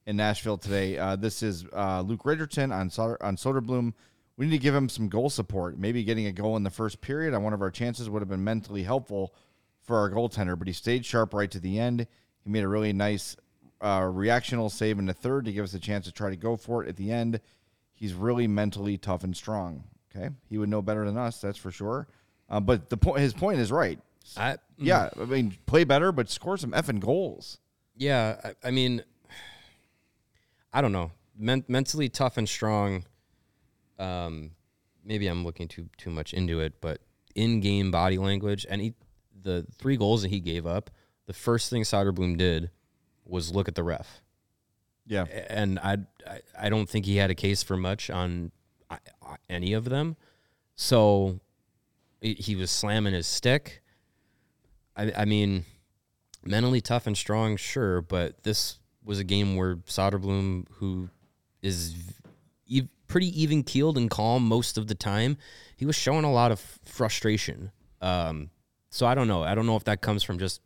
Speaker 1: in Nashville today. Uh, this is uh, Luke Richardson on Soder, on Soderblom. We need to give him some goal support. Maybe getting a goal in the first period on one of our chances would have been mentally helpful for our goaltender, but he stayed sharp right to the end. He made a really nice uh, reactional save in the third to give us a chance to try to go for it at the end. He's really mentally tough and strong. Okay, he would know better than us, that's for sure. Uh, but the point, his point is right.
Speaker 2: I
Speaker 1: Yeah, I mean, play better, but score some effing goals.
Speaker 2: Yeah, I, I mean, I don't know, men- mentally tough and strong. Um, maybe I'm looking too too much into it, but in game body language and he, the three goals that he gave up, the first thing Soderblom did was look at the ref,
Speaker 1: Yeah.
Speaker 2: and I I, I don't think he had a case for much on any of them, so he- was slamming his stick. I I mean, mentally tough and strong, sure, but this was a game where Soderblom, who is v- pretty even keeled and calm most of the time, he was showing a lot of frustration. Um, so I don't know. I don't know if that comes from just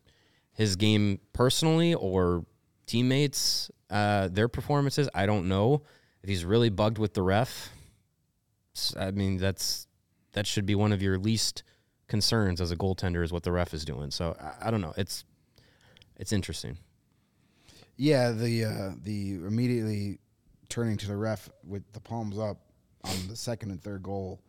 Speaker 2: his game personally or teammates, uh, their performances. I don't know if he's really bugged with the ref. I mean, that's that should be one of your least concerns as a goaltender is what the ref is doing. So I, I don't know. It's it's interesting.
Speaker 3: Yeah, the uh, the immediately turning to the ref with the palms up on the second and third goal.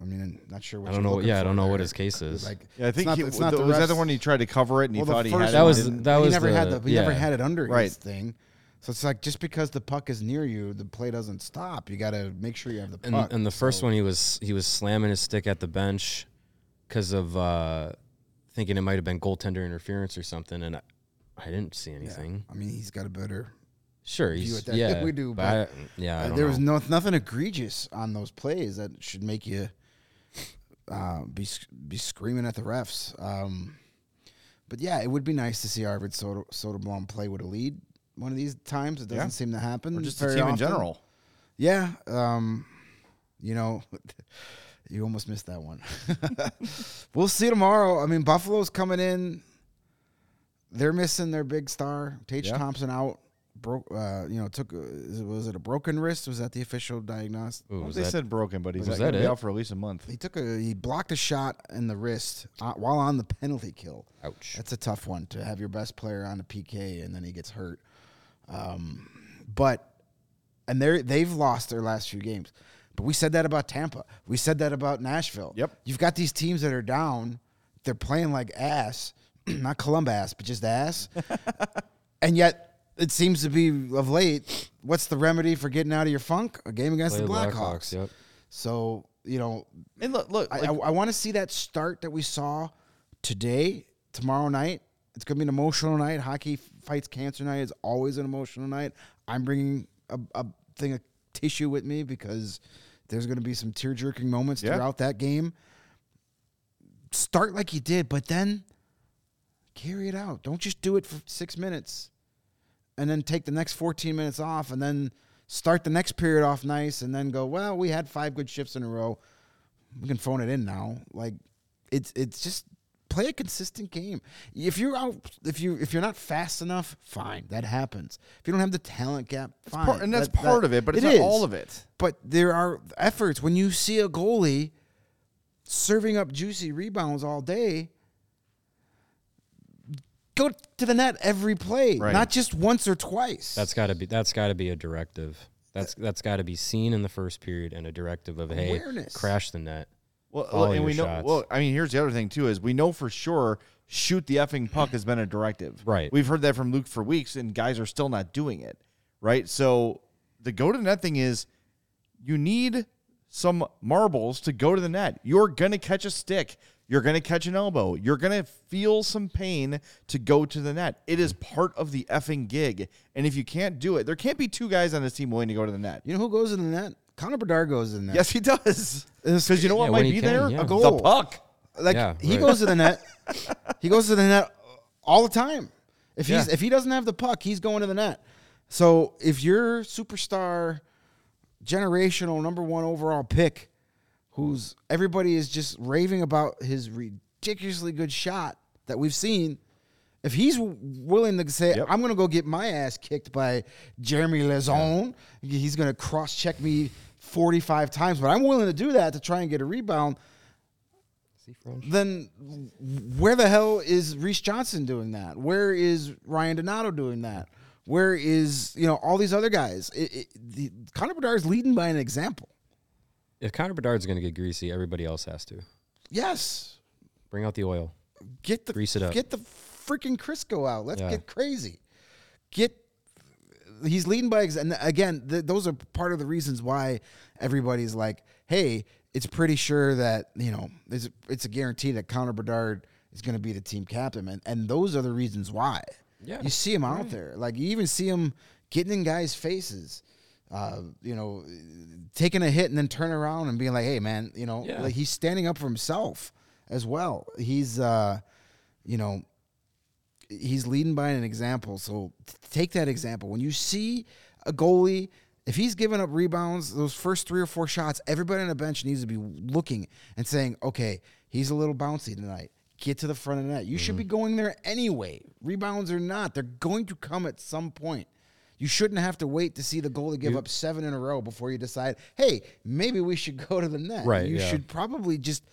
Speaker 3: I mean, I'm not sure what
Speaker 2: I don't know. Yeah, I don't know what his case is.
Speaker 3: Like,
Speaker 1: Yeah, I
Speaker 3: it's
Speaker 1: think
Speaker 3: not,
Speaker 1: he,
Speaker 3: it's not
Speaker 1: was
Speaker 3: the
Speaker 1: that the one he tried to cover it and he
Speaker 3: well, the
Speaker 1: thought he
Speaker 3: first
Speaker 1: had it.
Speaker 2: That
Speaker 3: one
Speaker 2: was-
Speaker 1: and didn't.
Speaker 2: that
Speaker 3: he
Speaker 2: was
Speaker 3: never had
Speaker 2: the-
Speaker 3: the he never
Speaker 2: yeah.
Speaker 3: had it under
Speaker 1: Right.
Speaker 3: his thing. So it's like just because the puck is near you, the play doesn't stop. You got to make sure you have the
Speaker 2: and,
Speaker 3: puck.
Speaker 2: and the first one he was he was slamming his stick at the bench because of uh, thinking it might have been goaltender interference or something, and I, I didn't see anything.
Speaker 3: I mean, he's got a better.
Speaker 2: Sure, he's,
Speaker 3: it that-
Speaker 2: yeah, [LAUGHS]
Speaker 3: we do,
Speaker 2: but
Speaker 3: but,
Speaker 2: I- yeah, I don't
Speaker 3: there was
Speaker 2: know.
Speaker 3: no nothing egregious on those plays that should make you uh, be be screaming at the refs. Um, but yeah, it would be nice to see Arvid Soda, Soderblom play with a lead one of these times. It doesn't
Speaker 1: Yeah.
Speaker 3: seem to happen.
Speaker 1: Or just the team in general.
Speaker 3: Yeah. Um, you know, [LAUGHS] you almost missed that one. [LAUGHS] we'll see tomorrow. I mean, Buffalo's coming in. They're missing their big star, Tage
Speaker 1: Yeah.
Speaker 3: Thompson out. Broke, uh, you know, took. Uh, is it- was it a broken wrist? Was that the official diagnosis?
Speaker 2: Ooh,
Speaker 1: Well, they
Speaker 2: that-
Speaker 1: said broken, but he's
Speaker 2: was
Speaker 1: going
Speaker 2: that
Speaker 1: to be out for at least a month.
Speaker 3: He took a. He blocked a shot in the wrist uh, while on the penalty kill.
Speaker 2: ouch.
Speaker 3: That's a tough one to have your best player on a PK and then he gets hurt. Um, but and they they've lost their last few games. But we said that about Tampa. We said that about Nashville.
Speaker 1: Yep.
Speaker 3: You've got these teams that are down. They're playing like ass, [CLEARS THROAT] not Columbus, but just ass. [LAUGHS] and yet it seems to be of late. What's the remedy for getting out of your funk? A game against
Speaker 2: Play
Speaker 3: the
Speaker 2: the
Speaker 3: Blackhawks.
Speaker 2: Yep.
Speaker 3: So you know
Speaker 1: And look, look
Speaker 3: I,
Speaker 1: like,
Speaker 3: I, want to see that start that we saw today, tomorrow night. It's going to be an emotional night. Hockey fights cancer night is always an emotional night. I'm bringing a, a thing of tissue with me because there's going to be some tear jerking moments
Speaker 1: Yeah.
Speaker 3: throughout that game. Start like you did, but then carry it out. Don't just do it for six minutes and then take the next 14 minutes off and then start the next period off nice and then go, well, we had five good shifts in a row we can phone it in now. Like it's it's just play a consistent game. If you're out, if you if you're not fast enough, fine, that happens. If you don't have the talent gap, fine,
Speaker 1: part, and that's
Speaker 3: That-
Speaker 1: part
Speaker 3: that-
Speaker 1: of it, but it's
Speaker 3: it
Speaker 1: not
Speaker 3: is.
Speaker 1: all of it.
Speaker 3: But there are efforts when you see a goalie serving up juicy rebounds all day. Go to the net every play,
Speaker 1: Right.
Speaker 3: not just once or twice.
Speaker 2: That's got to be that's got to be a directive. That's that's got to be seen in the first period and a directive of hey,
Speaker 3: Awareness.
Speaker 2: crash the net.
Speaker 1: Well,
Speaker 2: Follow
Speaker 1: and we know.
Speaker 2: shots.
Speaker 1: Well, I mean, here's the other thing too: is we know for sure shoot the effing puck has been a directive.
Speaker 2: Right.
Speaker 1: We've heard that from Luke for weeks, and guys are still not doing it. Right. So the go to the net thing is you need some marbles to go to the net. You're gonna catch a stick. You're gonna catch an elbow. You're gonna feel some pain to go to the net. It is part of the effing gig. And if you can't do it, there can't be two guys on this team willing to go to the net.
Speaker 3: you know who goes in the net? Connor Bedard goes in the net.
Speaker 1: Yes, he does.
Speaker 3: It's-
Speaker 1: Because you know what
Speaker 2: Yeah,
Speaker 1: might be
Speaker 2: can,
Speaker 1: there?
Speaker 2: yeah.
Speaker 3: A goal.
Speaker 1: The puck.
Speaker 3: Like
Speaker 2: Yeah,
Speaker 3: he
Speaker 2: right.
Speaker 3: goes to the net. [LAUGHS] he goes to the net all the time. If he's
Speaker 1: Yeah.
Speaker 3: if he doesn't have the puck, he's going to the net. So if your superstar, generational number one overall pick, who's everybody is just raving about his ridiculously good shot that we've seen, if he's willing to say,
Speaker 1: Yep.
Speaker 3: "I'm going to go get my ass kicked by Jeremy Lauzon," he's going to cross check me 45 times, but I'm willing to do that to try and get a rebound then where the hell is Reese Johnson doing that? Where is Ryan Donato doing that? Where is you know all these other guys? It, it, the, Connor Bedard is leading by an example.
Speaker 2: If Connor Bedard's going to get greasy, everybody else has to.
Speaker 3: Yes,
Speaker 2: Bring out the oil.
Speaker 3: get the
Speaker 2: Grease it up.
Speaker 3: get the freaking Crisco out. Let's
Speaker 2: Yeah.
Speaker 3: get crazy. Get he's leading by and again, th- those are part of the reasons why everybody's like, "Hey, it's pretty sure that you know it's it's a guarantee that Connor Bedard is going to be the team captain," and and those are the reasons why.
Speaker 2: Yeah.
Speaker 3: you see him out there, like you even see him getting in guys' faces. Uh, you know, taking a hit and then turn around and being like, "Hey, man," you know,
Speaker 2: Yeah.
Speaker 3: like he's standing up for himself as well. He's, uh, you know, he's leading by an example. So t- take that example. When you see a goalie, if he's giving up rebounds, those first three or four shots, everybody on the bench needs to be looking and saying, okay, he's a little bouncy tonight. Get to the front of the net. You should be going there anyway. Rebounds or not, they're going to come at some point. You shouldn't have to wait to see the goalie give up seven in a row before you decide, hey, maybe we should go to the net.
Speaker 2: Right,
Speaker 3: You
Speaker 2: yeah.
Speaker 3: should probably just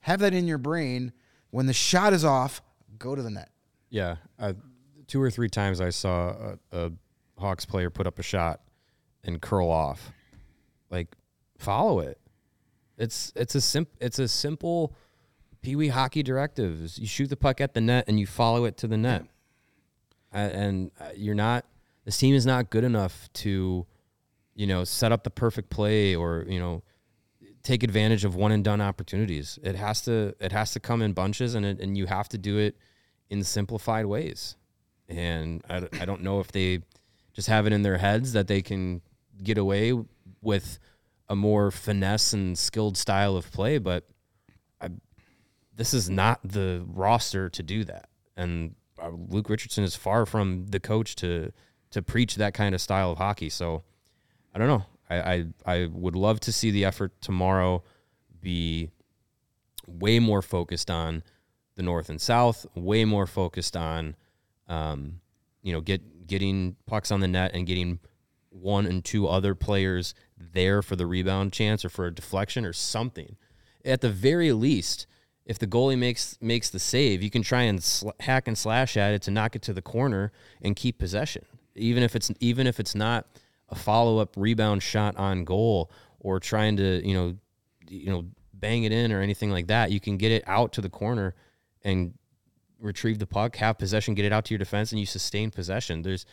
Speaker 3: have that in your brain. When the shot is off, go to the net.
Speaker 2: Yeah, uh, two or three times I saw a, a Hawks player put up a shot and curl off. Like, follow it. It's it's a simp it's a simple Pee Wee hockey directive. You shoot the puck at the net and you follow it to the net. A- and uh, you're not. This team is not good enough to, you know, set up the perfect play or you know, take advantage of one and done opportunities. It has to it has to come in bunches and it, and you have to do it in simplified ways. And I, I don't know if they just have it in their heads that they can get away with a more finesse and skilled style of play, but I, this is not the roster to do that. And uh, Luke Richardson is far from the coach to to preach that kind of style of hockey. So I don't know. I, I I would love to see the effort tomorrow be way more focused on the North and South, way more focused on, um, you know, get getting pucks on the net and getting one and two other players there for the rebound chance or for a deflection or something. At the very least, if the goalie makes makes the save, you can try and sl- hack and slash at it to knock it to the corner and keep possession. Even if it's even if it's not a follow up rebound shot on goal or trying to you know you know bang it in or anything like that, you can get it out to the corner and retrieve the puck, have possession, get it out to your defense, and you sustain possession. There's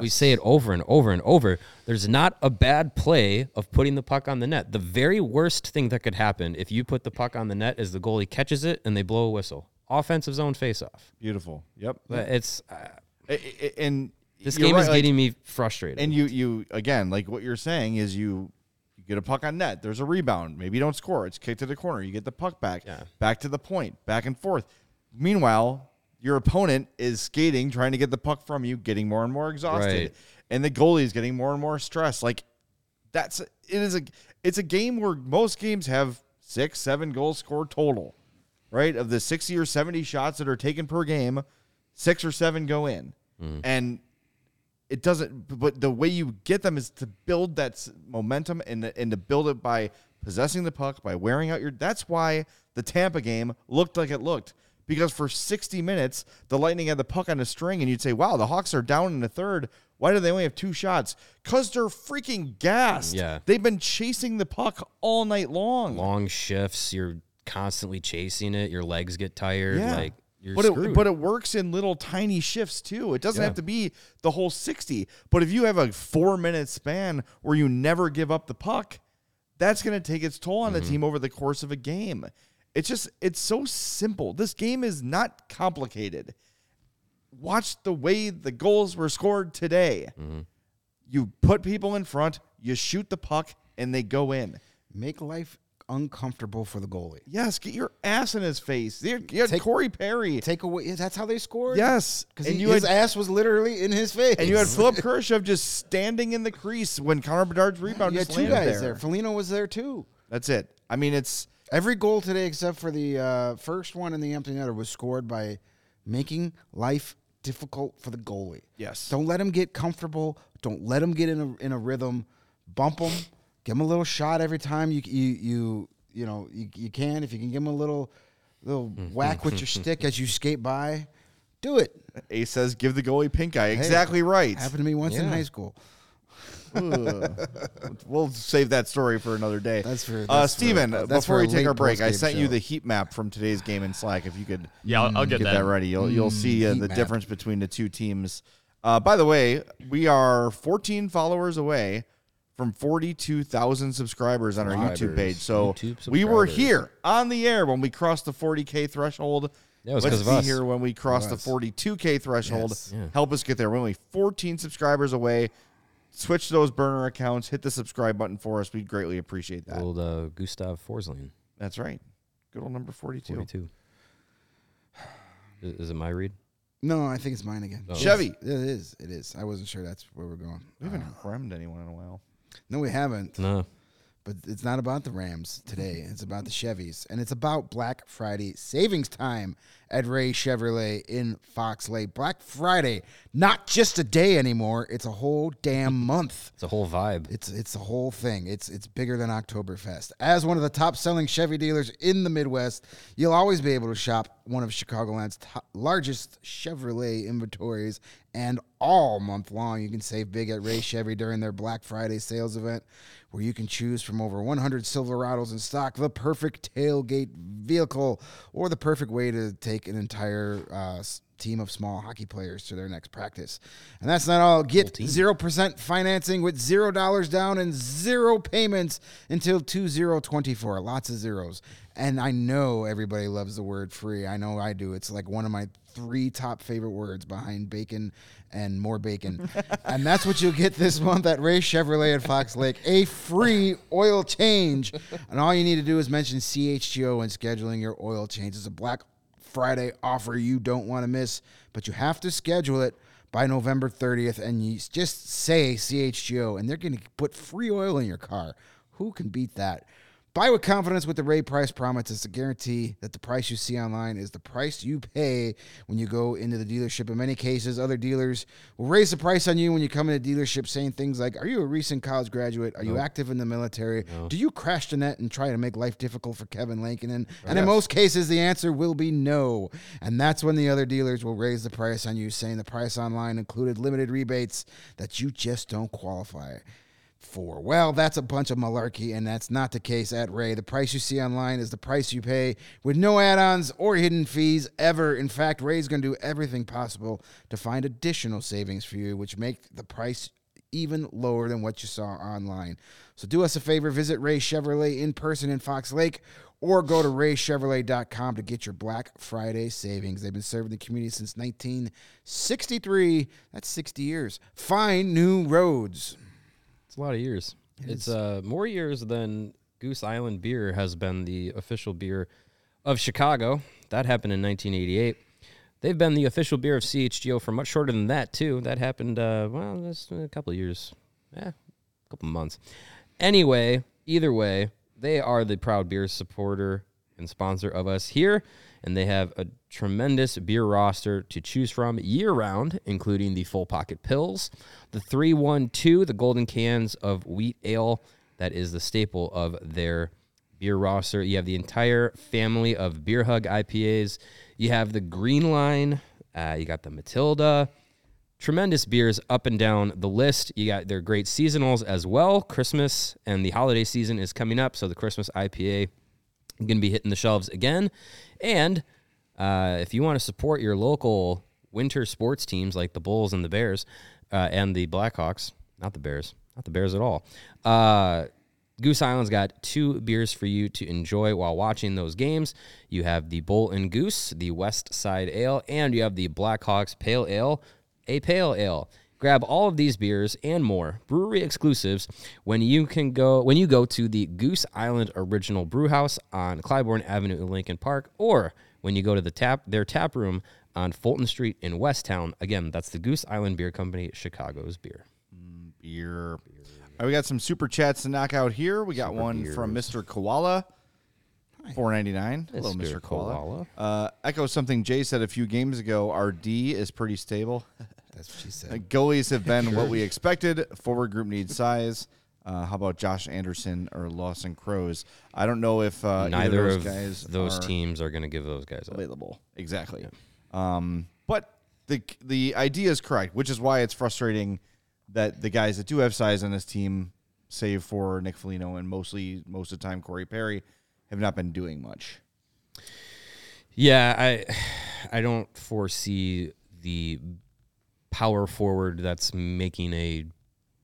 Speaker 2: we say it over and over and over. There's not a bad play of putting the puck on the net. The very worst thing that could happen if you put the puck on the net is the goalie catches it and they blow a whistle. Offensive zone faceoff.
Speaker 1: Beautiful. Yep.
Speaker 2: But it's uh,
Speaker 1: And
Speaker 2: this game
Speaker 1: right,
Speaker 2: is
Speaker 1: like-
Speaker 2: getting me frustrated.
Speaker 1: And you, you again, like what you're saying is you, you get a puck on net. There's a rebound. Maybe you don't score. It's kicked to the corner. You get the puck back,
Speaker 2: Yeah.
Speaker 1: back to the point, back and forth. Meanwhile, your opponent is skating, trying to get the puck from you, getting more and more exhausted,
Speaker 2: Right.
Speaker 1: and the goalie is getting more and more stressed. Like that's it is a it's a game where most games have six, seven goals scored total, right? Of the sixty or seventy shots that are taken per game, six or seven go in, mm. and it doesn't but the way you get them is to build that momentum and and to build it by possessing the puck by wearing out your that's why the Tampa game looked like it looked. Because for 60 minutes the Lightning had the puck on a string and you'd say wow the Hawks are down in the third. Why do they only have two shots? Cuz they're freaking gassed.
Speaker 2: Yeah.
Speaker 1: they've been chasing the puck all night long.
Speaker 2: Long shifts, you're constantly chasing it, your legs get tired, like you're
Speaker 1: but
Speaker 2: screwed.
Speaker 1: it but it works in little tiny shifts too. It doesn't
Speaker 2: Yeah.
Speaker 1: have to be the whole sixty. But if you have a four minute span where you never give up the puck, that's going to take its toll on the
Speaker 2: Mm-hmm.
Speaker 1: team over the course of a game. It's just it's so simple. This game is not complicated. Watch the way the goals were scored today.
Speaker 2: Mm-hmm.
Speaker 1: You put people in front, you shoot the puck, and they go in.
Speaker 3: Make life uncomfortable for the goalie.
Speaker 1: Yes, get your ass in his face. You had
Speaker 3: Take-
Speaker 1: Corey Perry.
Speaker 3: Take away. That's how they scored.
Speaker 1: Yes,
Speaker 3: because his
Speaker 1: had
Speaker 3: ass was literally in his face.
Speaker 1: And you had [LAUGHS] Philip Kurashev just standing in the crease when Connor Bedard's rebound
Speaker 3: You had
Speaker 1: just
Speaker 3: two guys
Speaker 1: there.
Speaker 3: there. Foligno was there too.
Speaker 1: That's it. I mean, it's
Speaker 3: Every goal today, except for the uh, first one in the empty netter, was scored by making life difficult for the goalie.
Speaker 1: Yes.
Speaker 3: Don't let him get comfortable. Don't let him get in a in a rhythm. Bump him. Give him a little shot every time you you you you know you, you can. If you can give him a little little whack with your stick as you skate by, do it.
Speaker 1: Ace says give the goalie pink eye. Exactly right.
Speaker 3: Happened to me once in high school.
Speaker 1: We'll save that story for another day.
Speaker 3: That's for-
Speaker 1: uh,
Speaker 3: that's for-
Speaker 1: Steven,
Speaker 3: that's
Speaker 1: before we take our break, I
Speaker 3: post-game
Speaker 1: sent you the heat map from today's game in Slack. If you could
Speaker 4: Yeah, I'll, I'll get,
Speaker 1: get that.
Speaker 4: that.
Speaker 1: ready, you'll you'll see uh, the
Speaker 3: map.
Speaker 1: difference between the two teams Uh, by the way, we are 14 followers away from 42,000 subscribers on our YouTube page. So
Speaker 2: YouTube
Speaker 1: we were here on the air when we crossed the 40K threshold.
Speaker 2: Yeah, it was
Speaker 1: Let's
Speaker 2: 'cause of
Speaker 1: be
Speaker 2: us.
Speaker 1: here when we cross the 42K threshold.
Speaker 3: Yes.
Speaker 2: Yeah.
Speaker 1: Help us get there. We're only 14 subscribers away. Switch those burner accounts. Hit the subscribe button for us. We'd greatly appreciate that.
Speaker 2: Old uh, Gustav Forsling,
Speaker 1: That's right. Good old number 42.
Speaker 2: 42. Is, is it my read?
Speaker 3: No, I think it's mine again.
Speaker 2: Oh.
Speaker 1: Chevy.
Speaker 3: It is. It is. I wasn't sure that's where we're going.
Speaker 1: We haven't remmed anyone in a while.
Speaker 3: No, we haven't.
Speaker 2: No.
Speaker 3: But it's not about the Rams today. It's about the Chevys. And it's about Black Friday savings time at Ray Chevrolet in Fox Lake. Black Friday, not just a day anymore. It's a whole damn month.
Speaker 2: It's a whole vibe.
Speaker 3: It's it's a whole thing. It's it's bigger than Oktoberfest. As one of the top selling Chevy dealers in the Midwest, you'll always be able to shop one of Chicagoland's top, largest Chevrolet inventories, and all month long you can save big at Ray Chevy during their Black Friday sales event, where you can choose from over 100 Silverados in stock, the perfect tailgate vehicle, or the perfect way to take an entire uh, team of small hockey players to their next practice. And that's not all. Get zero percent financing with zero dollars down and zero payments until two zero twenty four. Lots of zeros. And I know everybody loves the word free. I know I do. It's like one of my three top favorite words behind bacon and more bacon. [LAUGHS] and that's what you'll get this month at Ray Chevrolet at Fox Lake. A free oil change. And all you need to do is mention CHGO when scheduling your oil change. It's a Black Friday offer you don't want to miss, but you have to schedule it by November 30th and you just say CHGO and they're going to put free oil in your car. Who can beat that? Buy with confidence with the Ray Price Promise. It's a guarantee that the price you see online is the price you pay when you go into the dealership. In many cases, other dealers will raise the price on you when you come into a dealership saying things like, Are you a recent college graduate? Are you active in the military? Do you crash the net and try to make life difficult for Kevin Lankinen? And in most cases, the answer will be no. And that's when the other dealers will raise the price on you, saying the price online included limited rebates that you just don't qualify for. Well, that's a bunch of malarkey, and that's not the case at Ray. The price you see online is the price you pay with no add ons or hidden fees ever. In fact, Ray's going to do everything possible to find additional savings for you, which make the price even lower than what you saw online. So do us a favor, visit Ray Chevrolet in person in Fox Lake or go to raychevrolet.com to get your Black Friday savings. They've been serving the community since 1963. That's 60 years. Find new roads.
Speaker 2: It's a lot of years. it's uh, more years than Goose Island beer has been the official beer of Chicago. That happened in 1988. They've been the official beer of CHGO for much shorter than that too. That happened uh, well, that's a couple of years, yeah, a couple of months. Anyway, either way, they are the proud beer supporter and sponsor of us here, and they have a tremendous beer roster to choose from year round, including the full pocket pills, the 312, the golden cans of wheat ale. That is the staple of their beer roster. You have the entire family of Beer Hug IPAs. You have the Green Line. Uh, you got the Matilda. Tremendous beers up and down the list. You got their great seasonals as well. Christmas and the holiday season is coming up, so the Christmas IPA going to be hitting the shelves again. And uh, if you want to support your local winter sports teams like the Bulls and the Bears uh, and the Blackhawks, not the Bears, not the Bears at all. Uh, Goose Island's got two beers for you to enjoy while watching those games. You have the Bull and Goose, the West Side Ale, and you have the Blackhawks Pale Ale, a pale ale. Grab all of these beers and more brewery exclusives when you can go when you go to the Goose Island Original Brewhouse on Clybourn Avenue in Lincoln Park, or when you go to the tap their tap room on Fulton Street in Westtown. Again, that's the Goose Island Beer Company, Chicago's beer.
Speaker 1: Mm, beer. All right, we got some super chats to knock out here. We got one from Mr. Koala. Four ninety nine. Hello,
Speaker 2: Mr.
Speaker 1: Koala.
Speaker 2: Koala.
Speaker 1: Uh, echo something Jay said a few games ago. Our D is pretty stable. [LAUGHS]
Speaker 3: That's what she
Speaker 1: Uh,
Speaker 3: said.
Speaker 1: goalies have been what we expected. Forward group needs size. Uh, how about Josh Anderson or Lawson Crouse? I don't know if uh,
Speaker 2: Neither
Speaker 1: either
Speaker 2: of
Speaker 1: those guys
Speaker 2: those
Speaker 1: are
Speaker 2: teams are going to give those guys up.
Speaker 1: available. Exactly. Um, but the the idea is correct, which is why it's frustrating that the guys that do have size on this team, save for Nick Foligno and mostly most of the time Corey Perry, have not been doing much.
Speaker 2: Yeah, I [SIGHS] I don't foresee the power forward that's making a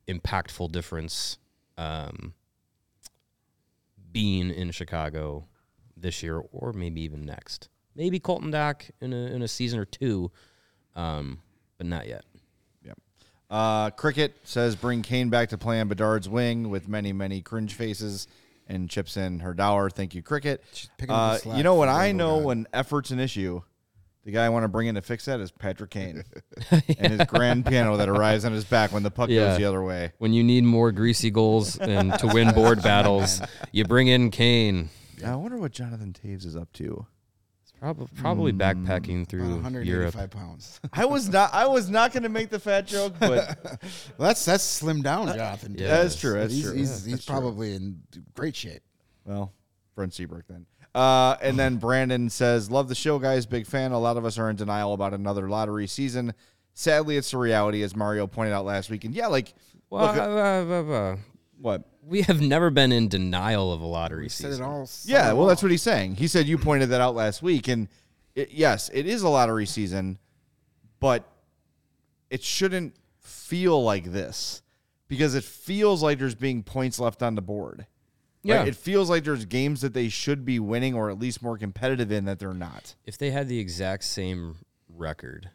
Speaker 2: impactful difference um, being in Chicago this year or maybe even next. Maybe Colton Dach in a in a season or two, um, but not yet.
Speaker 1: Yep. Uh, Cricket says bring Kane back to play on Bedard's wing with many, many cringe faces and chips in her dollar. Thank you, Cricket.
Speaker 3: picking up the
Speaker 1: Uh, you know what I know
Speaker 3: God.
Speaker 1: when effort's an issue? The guy I want to bring in to fix that is Patrick Kane [LAUGHS] and his grand piano that arrives on his back when the puck
Speaker 2: Yeah.
Speaker 1: goes the other way.
Speaker 2: When you need more greasy goals and to win board [LAUGHS] battles, you bring in Kane.
Speaker 1: I wonder what Jonathan Toews is up to.
Speaker 2: Probably probably backpacking
Speaker 3: About
Speaker 2: through
Speaker 3: 185
Speaker 2: Europe.
Speaker 3: pounds. [LAUGHS]
Speaker 1: I was not. I was not going to make the fat joke, but [LAUGHS]
Speaker 3: well, that's that's slim down, Jonathan.
Speaker 2: yeah,
Speaker 1: that's true. That's
Speaker 3: he's
Speaker 1: true.
Speaker 3: he's,
Speaker 1: Yeah,
Speaker 3: he's
Speaker 1: that's true.
Speaker 3: probably in great shape.
Speaker 1: Well, Brent Seabrook then. Uh, and then Brandon says, "Love the show, guys. Big fan. A lot of us are in denial about another lottery season. Sadly, it's the reality, as Mario pointed out last week. And yeah, like,
Speaker 2: Well,
Speaker 1: look,
Speaker 2: uh, uh, uh, uh,
Speaker 1: what?
Speaker 2: we have never been in denial of a lottery
Speaker 3: Said it
Speaker 2: season.
Speaker 3: all.
Speaker 1: Yeah, well, that's what he's saying. He said you pointed that out last week, and it, yes, it is a lottery season, but it shouldn't feel like this because it feels like there's being points left on the board.
Speaker 2: Yeah.
Speaker 1: Right? It feels like there's games that they should be winning or at least more competitive in that they're not.
Speaker 2: If they had the exact same record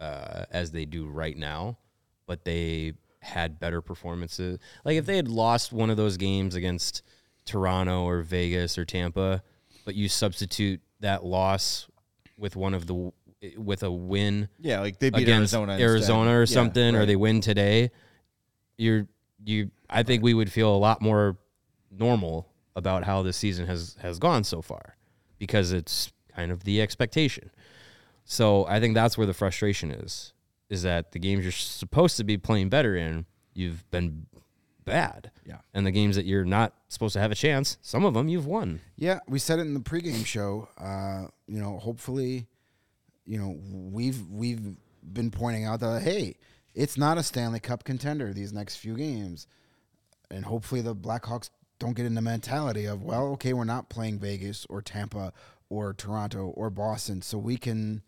Speaker 2: uh, as they do right now, but they had better performances, like if they had lost one of those games against Toronto or Vegas or Tampa, but you substitute that loss with one of the with a win
Speaker 1: Yeah, like they beat Arizona.
Speaker 2: Arizona, or
Speaker 1: Yeah,
Speaker 2: something, or they win today, you're you. I think we would feel a lot more normal about how this season has has gone so far because it's kind of the expectation. So I think that's where the frustration is: is that the games you're supposed to be playing better in, you've been bad.
Speaker 1: Yeah.
Speaker 2: and the games that you're not supposed to have a chance, some of them you've won.
Speaker 3: Yeah, we said it in the pregame show. Uh, you know, hopefully, you know, we've we've been pointing out that hey, it's not a Stanley Cup contender these next few games, and hopefully the Blackhawks don't get in the mentality of well, okay, we're not playing Vegas or Tampa or Toronto or Boston, so we can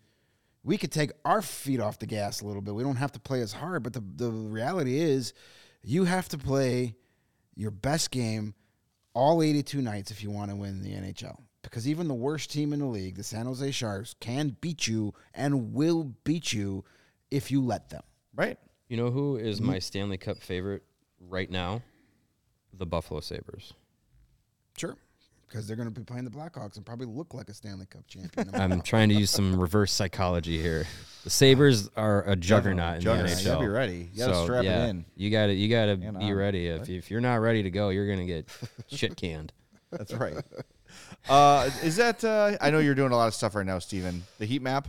Speaker 3: we could take our feet off the gas a little bit. We don't have to play as hard, but the the reality is, you have to play your best game all 82 nights if you want to win the NHL. Because even the worst team in the league, the San Jose Sharks, can beat you and will beat you if you let them.
Speaker 1: right.
Speaker 2: You know who is mm-hmm. my Stanley Cup favorite right now? The Buffalo Sabres.
Speaker 3: Sure. Because they're going to be playing the Blackhawks and probably look like a Stanley Cup champion. [LAUGHS]
Speaker 2: I'm trying to use some [LAUGHS] reverse psychology here. The Sabres are a juggernaut in
Speaker 1: Juggernaut.
Speaker 2: the
Speaker 1: You
Speaker 2: NHL.
Speaker 1: gotta be ready. You gotta strap it in.
Speaker 2: You got to you got to
Speaker 1: And
Speaker 2: be
Speaker 1: on,
Speaker 2: ready. If if you're not ready to go, you're gonna get [LAUGHS] shit canned.
Speaker 1: That's right. uh, is that? Uh, I know you're doing a lot of stuff right now, Steven. The heat map.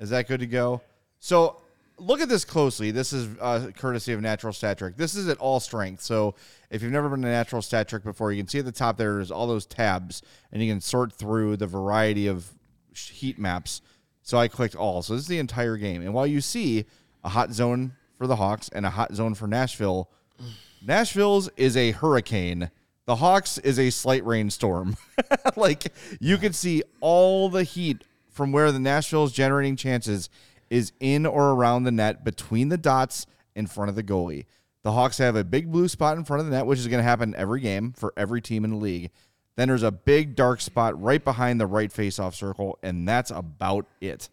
Speaker 1: Is that good to go? So look at this closely. This is uh, courtesy of Natural Stat Trick. This is at all strength. So if you've never been to Natural Stat Trick before, you can see at the top there's all those tabs, and you can sort through the variety of heat maps. So I clicked all. So this is the entire game. And while you see a hot zone for the Hawks and a hot zone for Nashville, Nashville's is a hurricane. The Hawks is a slight rainstorm. [LAUGHS] like you can see all the heat from where the Nashville's generating chances is in or around the net between the dots in front of the goalie. The Hawks have a big blue spot in front of the net, which is going to happen every game for every team in the league. Then there's a big dark spot right behind the right face-off circle, and that's about it.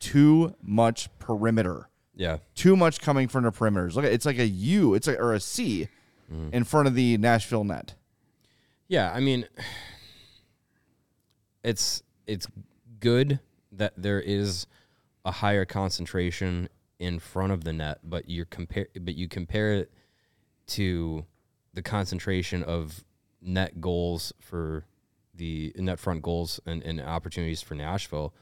Speaker 1: Too much perimeter
Speaker 2: Yeah.
Speaker 1: too much coming from the perimeters. Look, it's like a U, it's a, or a C mm-hmm. in front of the Nashville net.
Speaker 2: Yeah, I mean, it's it's good that there is a higher concentration in front of the net, but you compare but you compare it to the concentration of net goals for the net front goals and, and opportunities for Nashville.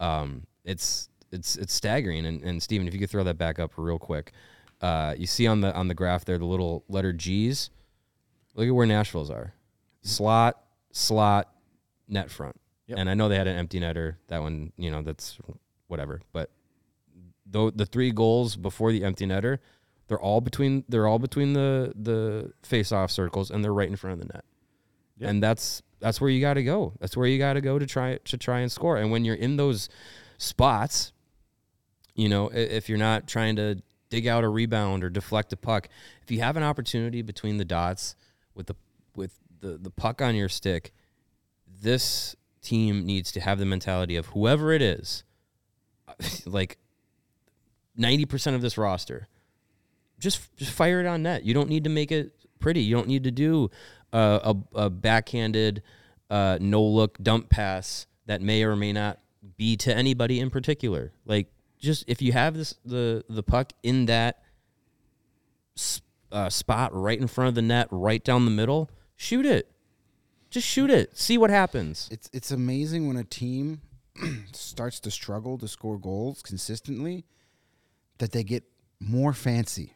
Speaker 2: Um, it's it's it's staggering. And, and Steven, if you could throw that back up real quick, uh, you see on the on the graph there the little letter G's. Look at where Nashville's are. Slot, slot, net front.
Speaker 1: Yep.
Speaker 2: And I know they had an empty netter. That one, you know, that's whatever. But though the three goals before the empty netter, they're all between they're all between the the face off circles and they're right in front of the net. And that's that's where you got to go. That's where you got to go to try to try and score. And when you're in those spots, You know, if you're not trying to dig out a rebound or deflect a puck, if you have an opportunity between the dots with the with the, the puck on your stick, this team needs to have the mentality of whoever it is, [LAUGHS] like 90% of this roster, just just fire it on net. You don't need to make it pretty. You don't need to do a, a backhanded uh, no look dump pass that may or may not be to anybody in particular. Like just if you have this the the puck in that uh, spot right in front of the net, right down the middle, shoot it. Just shoot it. See what happens.
Speaker 3: It's it's amazing when a team [CLEARS THROAT] starts to struggle to score goals consistently that they get more fancy.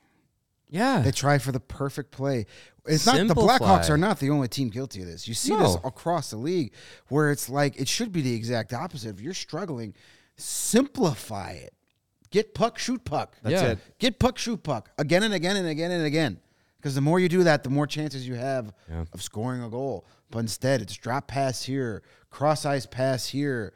Speaker 2: Yeah.
Speaker 3: They try for the perfect play. It's not the
Speaker 2: Simplify.
Speaker 3: Blackhawks are not the only team guilty of this. You see this across the league where it's like it should be the exact opposite. If you're struggling, simplify it. Get puck, shoot puck.
Speaker 2: That's Yeah. it.
Speaker 3: Get puck, shoot puck again and again and again and again. Because the more you do that, the more chances you have
Speaker 2: Yeah.
Speaker 3: of scoring a goal. But instead, it's drop pass here, cross ice pass here.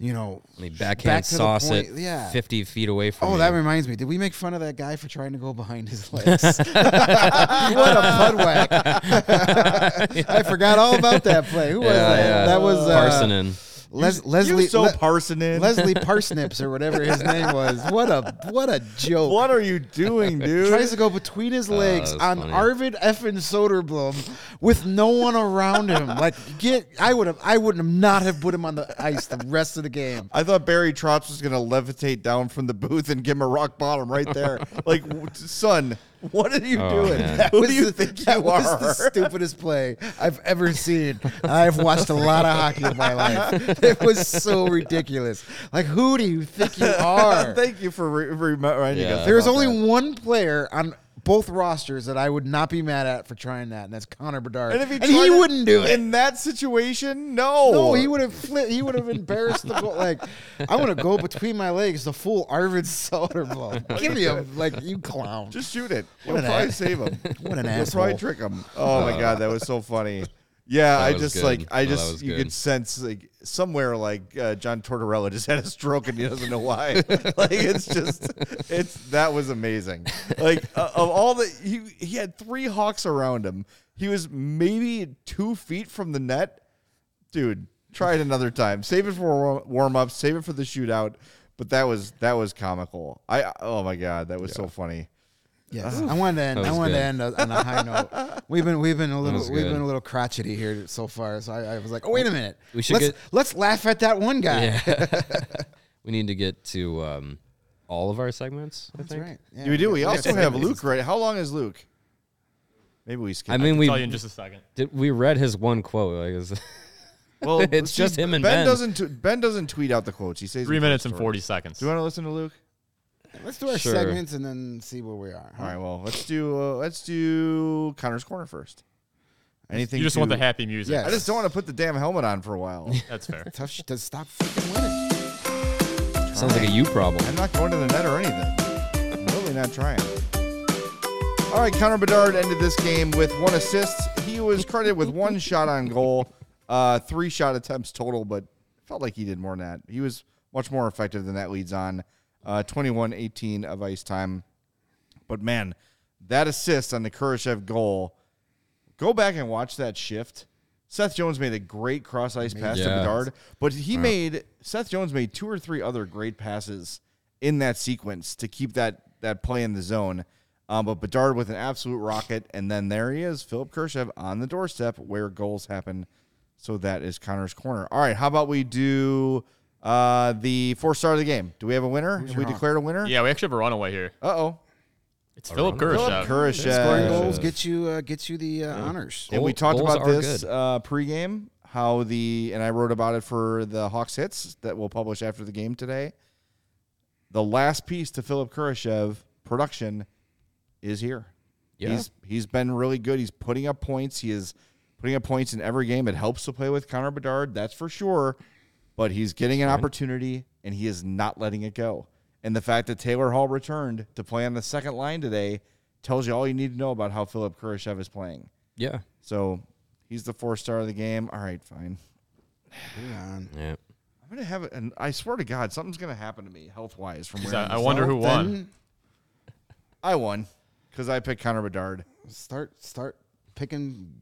Speaker 3: You know,
Speaker 2: I mean, backhand
Speaker 3: the
Speaker 2: sauce it
Speaker 3: Yeah.
Speaker 2: 50 feet away from
Speaker 3: Oh,
Speaker 2: you.
Speaker 3: that reminds me. Did we make fun of that guy for trying to go behind his [LAUGHS] legs? [LAUGHS] what a bud whack! [LAUGHS] I forgot all about that play. Who was
Speaker 2: Yeah,
Speaker 3: that?
Speaker 2: yeah.
Speaker 3: That was uh,
Speaker 2: Parssinen.
Speaker 3: Les- Leslie
Speaker 1: you so
Speaker 3: Le-
Speaker 1: Parssinen.
Speaker 3: Leslie Parsnips [LAUGHS] or whatever his name was. What a what a joke!
Speaker 1: what are you doing, [LAUGHS] dude?
Speaker 3: Tries to go between his oh, legs
Speaker 2: that's
Speaker 3: on
Speaker 2: funny.
Speaker 3: Arvid effing Soderblom with no one around him. Like get, I would have, I wouldn't have not have put him on the ice the rest of the game.
Speaker 1: I thought Barry Trotz was gonna levitate down from the booth and give him a rock bottom right there. [LAUGHS] like, son, [LAUGHS] what are you
Speaker 2: Oh,
Speaker 1: doing?
Speaker 2: man.
Speaker 1: Who do you
Speaker 3: the-
Speaker 1: think
Speaker 3: that
Speaker 1: you
Speaker 3: was
Speaker 1: are?
Speaker 3: the [LAUGHS] stupidest play I've ever seen. I've watched a lot of hockey in my life. It was so ridiculous. Like, who do you think you [LAUGHS] are?
Speaker 1: Thank you for re- reminding
Speaker 2: Yeah.
Speaker 1: us.
Speaker 3: There's
Speaker 1: about
Speaker 3: only
Speaker 1: that.
Speaker 3: one player on both rosters that I would not be mad at for trying that, and that's Connor Bedard.
Speaker 1: And if he,
Speaker 3: and he wouldn't do it.
Speaker 1: in that situation, no,
Speaker 3: no, he would have flipped. He would have embarrassed the goal. Like, I want to go between my legs, the full Arvid Soderblom. Give me a like, you clown.
Speaker 1: Just shoot it.
Speaker 3: What
Speaker 1: You'll probably
Speaker 3: ass-
Speaker 1: save him.
Speaker 3: What an
Speaker 1: You'll
Speaker 3: asshole.
Speaker 1: probably trick him. Oh my god, that was so funny. Yeah, I just
Speaker 2: good.
Speaker 1: like I
Speaker 2: No,
Speaker 1: just you
Speaker 2: good.
Speaker 1: could sense like somewhere like uh, John Tortorella just had a stroke and he doesn't know why. [LAUGHS] like it's just it's that was amazing. Like uh, of all the he he had three hawks around him. He was maybe two feet from the net. Dude, try it another time. Save it for warm up. Save it for the shootout. But that was that was comical. I oh my god, that was so funny.
Speaker 3: Yes, I wanted to end. I
Speaker 2: was
Speaker 3: wanted to end on a high note. [LAUGHS] We've been we've been a little we've
Speaker 2: good.
Speaker 3: been a little crotchety here so far. So I, I was like, oh wait a minute,
Speaker 2: We should
Speaker 3: let's
Speaker 2: get- [LAUGHS]
Speaker 3: let's laugh at that one guy.
Speaker 2: Yeah. [LAUGHS] we need to get to um, all of our segments. I
Speaker 3: That's
Speaker 2: think.
Speaker 3: right. Yeah,
Speaker 1: we do. We
Speaker 3: got
Speaker 1: also have. Luke right. How long is Luke? Maybe we skip.
Speaker 2: I mean,
Speaker 4: I'll
Speaker 2: we
Speaker 4: tell you in just a second.
Speaker 2: did. We read his one quote. Like, is-
Speaker 1: well,
Speaker 2: it's just him and Ben.
Speaker 1: doesn't. T- ben doesn't tweet out the quotes. He says
Speaker 4: Three minutes and 40 seconds.
Speaker 1: Do you want to listen to Luke?
Speaker 3: Let's do our
Speaker 2: Sure.
Speaker 3: segments and then see where we are.
Speaker 1: All right. Well, let's do. Uh, let's do Connor's corner first. Anything?
Speaker 4: You just
Speaker 1: to-
Speaker 4: want the happy music.
Speaker 3: Yeah.
Speaker 1: I just don't want to put the damn helmet on for a while. [LAUGHS]
Speaker 4: That's fair. [LAUGHS]
Speaker 3: Tough shit to stop freaking winning.
Speaker 2: sounds like a you problem.
Speaker 1: I'm not going to the net or anything. I'm really not trying. All right, Connor Bedard ended this game with one assist. He was credited with one [LAUGHS] shot on goal, uh, three shot attempts total, but felt like he did more than that. He was much more effective than that leads on. Uh, 21-18 of ice time. But man, that assist on the Kurashev goal, go back and watch that shift. Seth Jones made a great cross ice pass to Bedard, but he made Seth Jones made two or three other great passes in that sequence to keep that that play in the zone. Um, but Bedard with an absolute rocket, and then there he is, Philip Kurashev on the doorstep where goals happen. So that is Connor's corner. All right, how about we do uh, the four star of the game? Do we have a winner? Have we declared a winner?
Speaker 4: Yeah, we actually have a runaway here.
Speaker 1: Uh oh.
Speaker 4: It's Philip
Speaker 1: Philip
Speaker 4: Kurashev.
Speaker 1: Kurashev.
Speaker 3: Scoring goals get you uh, get you the uh, honors.
Speaker 1: And we talked
Speaker 2: goals
Speaker 1: about
Speaker 2: are
Speaker 1: this
Speaker 2: good.
Speaker 1: uh, pregame, how the and I wrote about it for the Hawks hits that we'll publish after the game today. The last piece to Philip Kurashev production is here.
Speaker 2: Yeah.
Speaker 1: He's he's been really good. He's putting up points. He is putting up points in every game. It helps to play with Connor Bedard, that's for sure. But he's getting an opportunity and he is not letting it go. And the fact that Taylor Hall returned to play on the second line today tells you all you need to know about how Philip Kurashev is playing.
Speaker 2: Yeah.
Speaker 1: So he's the four star of the game. All right, fine.
Speaker 3: Hang on.
Speaker 2: Yeah.
Speaker 1: I'm gonna have it, and I swear to God, something's gonna happen to me health wise from
Speaker 4: 'Cause
Speaker 1: wearing
Speaker 4: I, I
Speaker 1: this.
Speaker 4: wonder who won.
Speaker 1: I won because I picked Connor Bedard.
Speaker 3: start start picking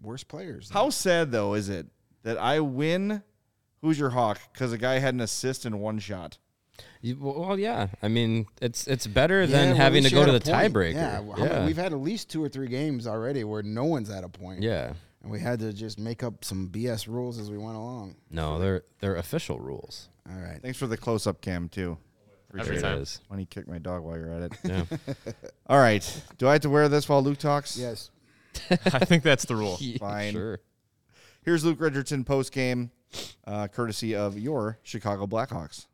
Speaker 3: worse players.
Speaker 1: How sad though is it that I win? Who's your hawk? Because a guy had an assist in one shot.
Speaker 2: You- well, yeah. I mean, it's it's better
Speaker 3: Yeah,
Speaker 2: than
Speaker 3: well,
Speaker 2: having to go to the tiebreaker.
Speaker 3: Yeah, how many- we've had at least two or three games already where no one's at a point.
Speaker 2: yeah.
Speaker 3: and we had to just make up some BS rules as we went along.
Speaker 2: No, they're they're official rules.
Speaker 3: All right.
Speaker 1: Thanks for the close up cam too.
Speaker 4: Every
Speaker 2: it
Speaker 4: time.
Speaker 2: is.
Speaker 1: When he kicked my dog while you're at it.
Speaker 2: Yeah. [LAUGHS]
Speaker 1: All right. Do I have to wear this while Luke talks?
Speaker 3: Yes. [LAUGHS]
Speaker 4: I think that's the rule. [LAUGHS]
Speaker 1: Fine.
Speaker 2: Sure.
Speaker 1: Here's Luke Richardson post game, uh, courtesy of your Chicago Blackhawks.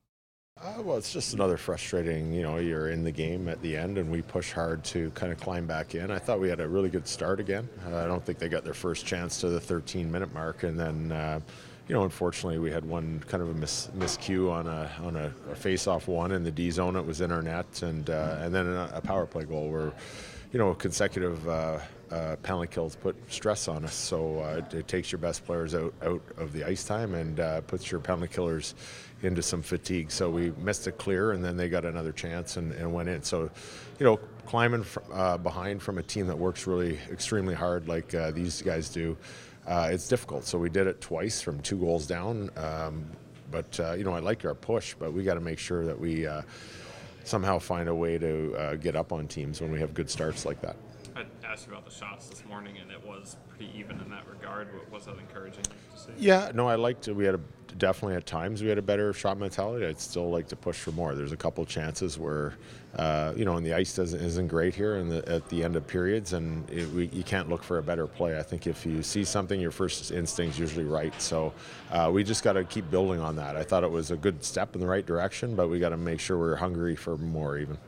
Speaker 5: Uh, well, it's just another frustrating, you know, you're in the game at the end and we push hard to kind of climb back in. I thought we had a really good start again. Uh, I don't think they got their first chance to the 13 minute mark. And then, uh, you know, unfortunately, we had one kind of a mis- miscue on a on a, a face-off one in the D zone. It was in our net, and uh, and then a, a power play goal where, you know, consecutive uh, penalty kills put stress on us. So uh, it, it takes your best players out out of the ice time and uh, puts your penalty killers into some fatigue. So we missed a clear, and then they got another chance and, and went in. So, you know, climbing uh, behind from a team that works really extremely hard like uh, these guys do, uh, it's difficult. So we did it twice from two goals down. Um, but you know, I like our push, but we got to make sure that we somehow find a way to get up on teams when we have good starts like that.
Speaker 6: Asked you about the shots this morning, and it was pretty even in that regard. Wa- Was that encouraging to see?
Speaker 5: Yeah, no, I liked it. We had a definitely at times we had a better shot mentality. I'd still like to push for more. There's a couple chances where, uh, you know, and the ice doesn't isn't great here the, at the end of periods, and it, we, you can't look for a better play. I think if you see something, your first instinct's usually right. So uh, we just got to keep building on that. I thought it was a good step in the right direction, but we got to make sure we're hungry for more even.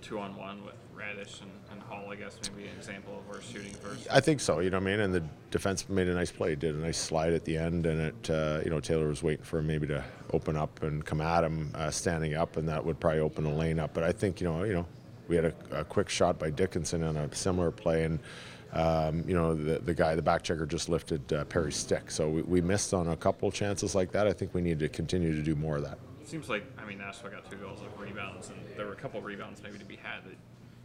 Speaker 6: Two on one with Raddysh and, and Hall, I guess, maybe an example of where shooting first.
Speaker 5: I think so. You know what I mean? And the defense made a nice play, did a nice slide at the end, and it, uh, you know, Taylor was waiting for him maybe to open up and come at him uh, standing up, and that would probably open the lane up. But I think you know, you know, we had a, a quick shot by Dickinson on a similar play, and um, you know, the the guy, the back checker, just lifted uh, Perry's stick. So we, we missed on a couple chances like that. I think we need to continue to do more of that.
Speaker 6: Seems like, I mean, Nashville got two goals of rebounds, and there were a couple rebounds maybe to be had that you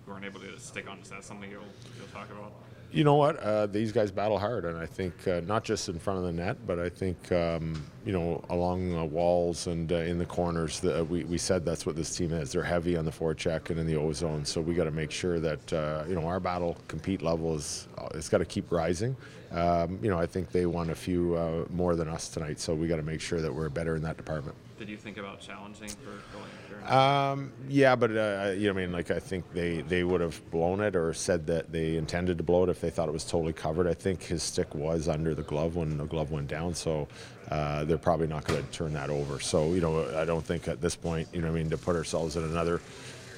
Speaker 6: weren't able to stick on. Is that something you'll, you'll talk about?
Speaker 5: You know what? Uh, these guys battle hard, and I think uh, not just in front of the net, but I think um, you know along uh, walls and uh, in the corners. The, we, we said that's what this team is. They're heavy on the forecheck and in the ozone, so we got to make sure that uh, you know our battle compete level is it's got to keep rising. Um, you know, I think they won a few uh, more than us tonight, so we got to make sure that we're better in that department.
Speaker 6: Did you think about challenging for going through?
Speaker 5: Um, yeah, but uh, you know, I mean, like I think they, they would have blown it or said that they intended to blow it if they thought it was totally covered. I think his stick was under the glove when the glove went down, so uh, they're probably not going to turn that over. So you know, I don't think at this point, you know, what I mean, to put ourselves in another.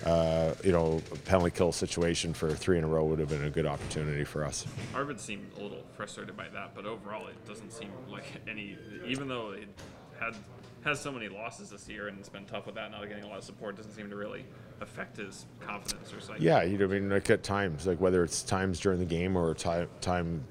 Speaker 5: Uh, you know, penalty kill situation for three in a row would have been a good opportunity for us.
Speaker 6: Arvid seemed a little frustrated by that, but overall, it doesn't seem like any. Even though it had has so many losses this year and it's been tough with that, not getting a lot of support, doesn't seem to really affect his confidence or psyche.
Speaker 5: Yeah, you know, I mean, like at times, like whether it's times during the game or time, time,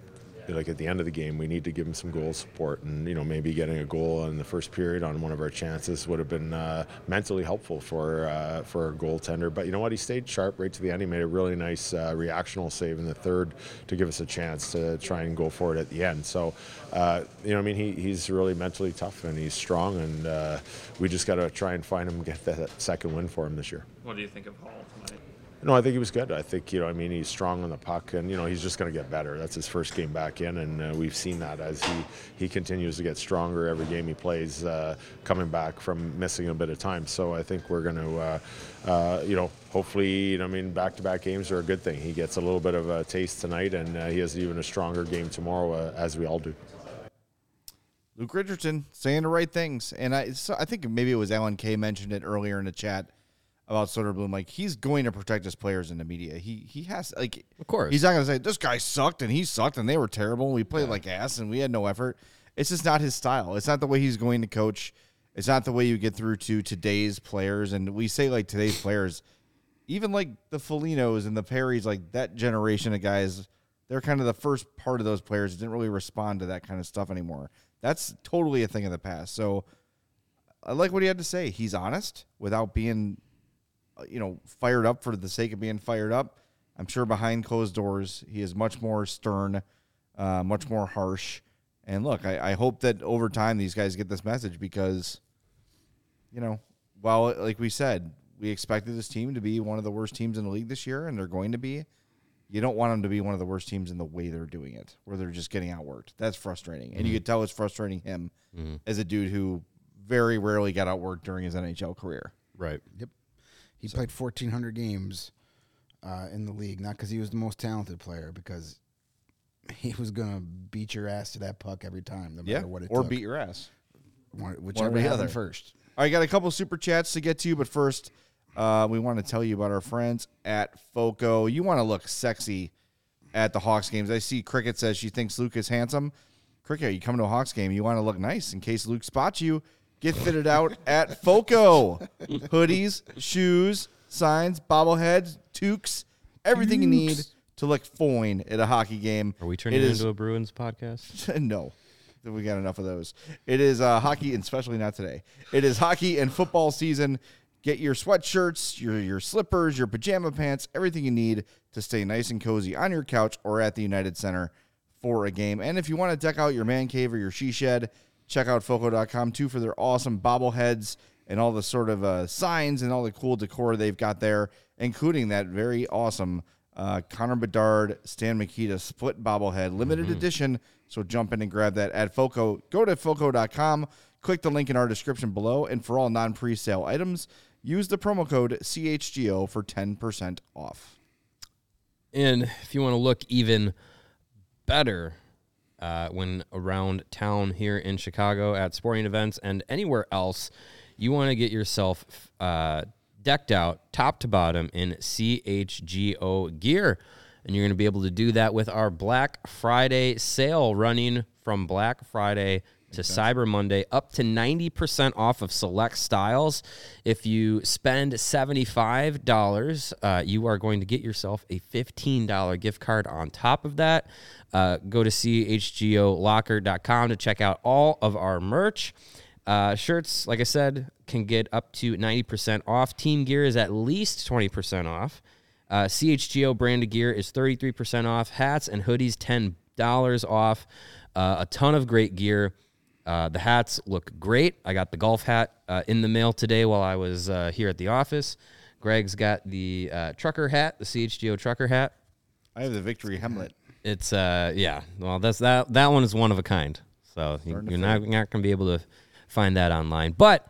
Speaker 5: like at the end of the game, we need to give him some goal support, and you know, maybe getting a goal in the first period on one of our chances would have been uh, mentally helpful for uh, for our goaltender. But you know what, he stayed sharp right to the end. He made a really nice uh, reactional save in the third to give us a chance to try and go for it at the end. So, uh, you know, I mean, he, he's really mentally tough and he's strong, and uh, we just got to try and find him, get that second win for him this year.
Speaker 6: What do you think of Hall tonight?
Speaker 5: No, I think he was good. I think you know, I mean, he's strong on the puck, and you know, he's just going to get better. That's his first game back in, and uh, we've seen that as he he continues to get stronger every game he plays, uh, coming back from missing a bit of time. So I think we're going to, uh, uh, you know, hopefully, you know, I mean, back-to-back games are a good thing. He gets a little bit of a taste tonight, and uh, he has even a stronger game tomorrow, uh, as we all do.
Speaker 1: Luke Richardson saying the right things, and I so I think maybe it was Alan Kay mentioned it earlier in the chat about Soderblom. Like he's going to protect his players in the media. He he has like
Speaker 2: Of course.
Speaker 1: he's not going to say this guy sucked and he sucked and they were terrible and we played like ass and we had no effort. It's just not his style. It's not the way he's going to coach. It's not the way you get through to today's players. And we say like today's players, even like the Folignos and the Perrys, like that generation of guys, they're kind of the first part of those players that didn't really respond to that kind of stuff anymore. That's totally a thing of the past. So I like what he had to say. He's honest without being, Uh, you know, fired up for the sake of being fired up. I'm sure behind closed doors, he is much more stern, uh, much more harsh. And look, I, I hope that over time these guys get this message because, you know, while like we said, we expected this team to be one of the worst teams in the league this year, and they're going to be. You don't want them to be one of the worst teams in the way they're doing it, where they're just getting outworked. That's frustrating, and you mm-hmm. could tell it's frustrating him mm-hmm. as a dude who very rarely got outworked during his NHL career.
Speaker 2: Right.
Speaker 3: Yep. He played 1,400 games uh, in the league, not because he was the most talented player, because he was going to beat your ass to that puck every time, no matter what it
Speaker 1: or
Speaker 3: took.
Speaker 1: beat your ass.
Speaker 3: One- whichever
Speaker 1: the
Speaker 3: happened
Speaker 1: other.
Speaker 3: first.
Speaker 1: Right, got a couple super chats to get to, you, but first, uh, we want to tell you about our friends at Foco. You want to look sexy at the Hawks games. I see Cricket says she thinks Luke is handsome. Cricket, you come to a Hawks game, you want to look nice in case Luke spots you. Get fitted out at Foco. Hoodies, shoes, signs, bobbleheads, toques, everything you need to look fine at a hockey game.
Speaker 2: Are we turning
Speaker 1: It
Speaker 2: it
Speaker 1: is-
Speaker 2: into a Bruins podcast? [LAUGHS]
Speaker 1: no. We got enough of those. It is uh, hockey, and especially not today. It is hockey and football season. Get your sweatshirts, your your slippers, your pajama pants, everything you need to stay nice and cozy on your couch or at the United Center for a game. And if you want to deck out your man cave or your she shed, check out Foco.com too for their awesome bobbleheads and all the sort of uh, signs and all the cool decor they've got there, including that very awesome uh, Connor Bedard, Stan Mikita split bobblehead, limited edition. So jump in and grab that at Foco. Go to Foco.com, click the link in our description below, and for all non pre sale items, use the promo code CHGO for 10% off.
Speaker 2: And if you want to look even better uh, when around town here in Chicago at sporting events and anywhere else, you want to get yourself uh, decked out top to bottom in CHGO gear. And you're going to be able to do that with our Black Friday sale running from Black Friday to Cyber Monday, up to 90% off of select styles. If you spend $75, uh, you are going to get yourself a $15 gift card on top of that. Uh, go to chgolocker.com to check out all of our merch. Uh, shirts, like I said, can get up to 90% off. Team gear is at least 20% off. Uh, CHGO branded gear is 33% off. Hats and hoodies, $10 off. Uh, a ton of great gear. Uh, the hats look great. I got the golf hat uh, in the mail today while I was uh, here at the office. Greg's got the uh, trucker hat, the CHGO trucker hat.
Speaker 1: I have the Victory Hemlet.
Speaker 2: It's uh yeah. Well, that's that that one is one of a kind. So you, you're not you're not gonna be able to find that online, but.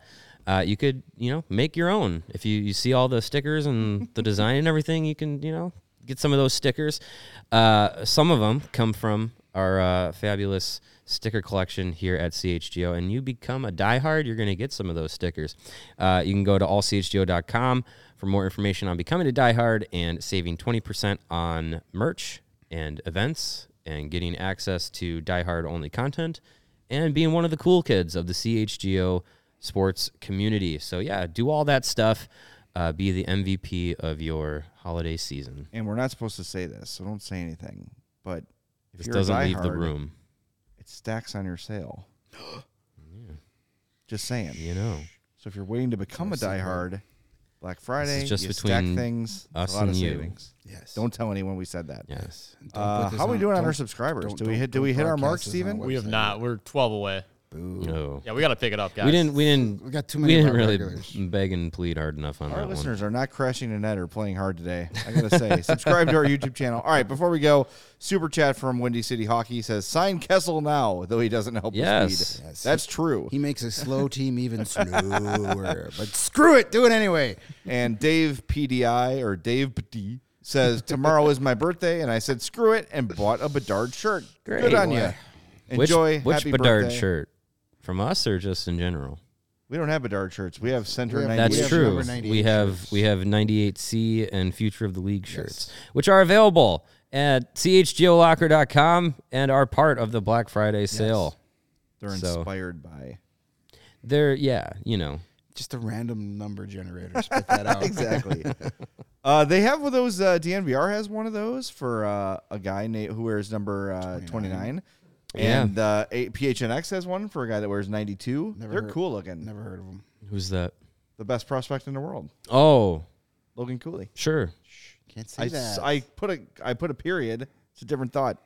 Speaker 2: Uh, you could, you know, make your own. If you, you see all the stickers and [LAUGHS] the design and everything, you can, you know, get some of those stickers. Uh, some of them come from our uh, fabulous sticker collection here at CHGO, and you become a diehard, you're going to get some of those stickers. Uh, you can go to allchgo.com for more information on becoming a diehard and saving 20% on merch and events and getting access to diehard only content and being one of the cool kids of the CHGO sports community. So, yeah, do all that stuff. Uh, be the MVP of your holiday season.
Speaker 1: And we're not supposed to say this, so don't say anything. But if
Speaker 2: This
Speaker 1: you're a
Speaker 2: doesn't leave the room,
Speaker 1: it stacks on your sale. [GASPS] Just saying.
Speaker 2: you know.
Speaker 1: So if you're waiting to become a diehard, Black Friday,
Speaker 2: just
Speaker 1: you
Speaker 2: between
Speaker 1: stack things.
Speaker 2: us
Speaker 1: a lot of
Speaker 2: you.
Speaker 1: savings.
Speaker 3: Yes.
Speaker 1: Don't tell anyone we said that.
Speaker 2: Yes.
Speaker 3: Don't
Speaker 1: Uh,
Speaker 3: this
Speaker 1: how are we doing on our
Speaker 3: don't-
Speaker 1: subscribers?
Speaker 3: don't-
Speaker 1: Do we
Speaker 3: don't-
Speaker 1: hit? Do
Speaker 3: don't
Speaker 1: we hit our
Speaker 3: broadcast
Speaker 1: mark,
Speaker 3: this on
Speaker 1: Steven?
Speaker 4: We have
Speaker 3: website.
Speaker 4: not. We're 12 away.
Speaker 3: Boo.
Speaker 2: No.
Speaker 4: Yeah, we got to pick it up, guys.
Speaker 2: We didn't. We didn't.
Speaker 3: We got too many We
Speaker 2: didn't really
Speaker 3: regulars.
Speaker 2: beg and plead hard enough on
Speaker 1: Our
Speaker 2: that
Speaker 1: listeners are not crashing the net or playing hard today. I gotta say, [LAUGHS] subscribe to our YouTube channel. All right, before we go, super chat from Windy City Hockey says sign Kessel now, though he doesn't help
Speaker 2: Yes.
Speaker 1: speed.
Speaker 3: Yes.
Speaker 1: That's true.
Speaker 3: He makes a slow [LAUGHS] team even slower. But screw it, do it anyway.
Speaker 1: And Dave PDI or Dave PD says tomorrow is my birthday, and I said screw it and bought a Bedard shirt. Good
Speaker 2: Great.
Speaker 1: on
Speaker 3: Boy.
Speaker 1: you.
Speaker 2: one. Which,
Speaker 1: Enjoy.
Speaker 2: which
Speaker 1: Happy
Speaker 2: Bedard
Speaker 1: birthday.
Speaker 2: shirt? From us or just in general?
Speaker 1: We don't have Bedard shirts. We have Center
Speaker 3: We have-
Speaker 1: 98.
Speaker 2: That's
Speaker 3: we have
Speaker 2: true.
Speaker 3: number 98
Speaker 2: We have
Speaker 3: shirts.
Speaker 2: we have 98C and Future of the League shirts, which are available at chgolocker.com and are part of the Black Friday sale.
Speaker 1: They're
Speaker 2: So-
Speaker 1: inspired by.
Speaker 2: They're yeah, you know.
Speaker 3: Just a random number generator. Spit [LAUGHS] that out.
Speaker 1: exactly. uh, they have one of those. Uh, DNVR has one of those for uh, a guy na- who wears number uh, 29.
Speaker 2: Yeah.
Speaker 1: And uh, a- PHNX has one for a guy that wears 92.
Speaker 3: Never
Speaker 1: They're
Speaker 3: heard-
Speaker 1: cool looking.
Speaker 3: Never heard of him.
Speaker 2: Who's that?
Speaker 1: The best prospect in the world,
Speaker 2: Oh,
Speaker 1: Logan Cooley.
Speaker 2: sure.
Speaker 3: Can't say
Speaker 1: I,
Speaker 3: that.
Speaker 1: s- I put a I put a period. It's a different thought.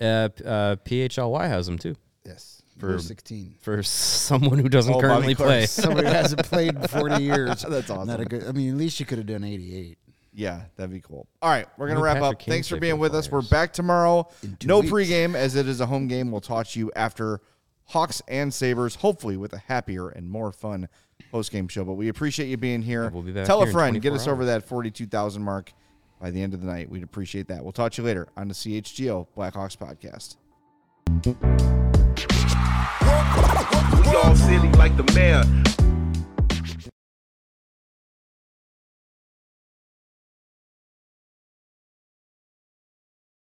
Speaker 2: Uh, uh, PHLY has them too.
Speaker 3: yes.
Speaker 2: For-
Speaker 3: For 16.
Speaker 2: For [LAUGHS] someone who doesn't
Speaker 1: Oh,
Speaker 2: currently play.
Speaker 1: Clarke.
Speaker 3: Somebody who hasn't played in 40 [LAUGHS] years.
Speaker 1: That's awesome.
Speaker 3: Not a good. I mean, at least you could have done 88.
Speaker 1: Yeah, that'd be cool. All right, we're gonna
Speaker 2: Who
Speaker 1: wrap
Speaker 2: Patrick
Speaker 1: up.
Speaker 2: Kane
Speaker 1: Thanks for being
Speaker 2: for
Speaker 1: with us. We're
Speaker 2: Flyers?
Speaker 1: back tomorrow.
Speaker 3: In two
Speaker 1: No
Speaker 3: weeks.
Speaker 1: pregame as it is a home game. We'll talk to you after Hawks and Sabres, hopefully with a happier and more fun post game show. But we appreciate you being here.
Speaker 2: we'll be back
Speaker 1: Tell a
Speaker 2: here in
Speaker 1: friend. Get
Speaker 2: 24
Speaker 1: us over that forty-two thousand mark by the end of the night. We'd appreciate that. We'll talk to you later on the CHGO Blackhawks podcast.
Speaker 7: We all silly like the mayor.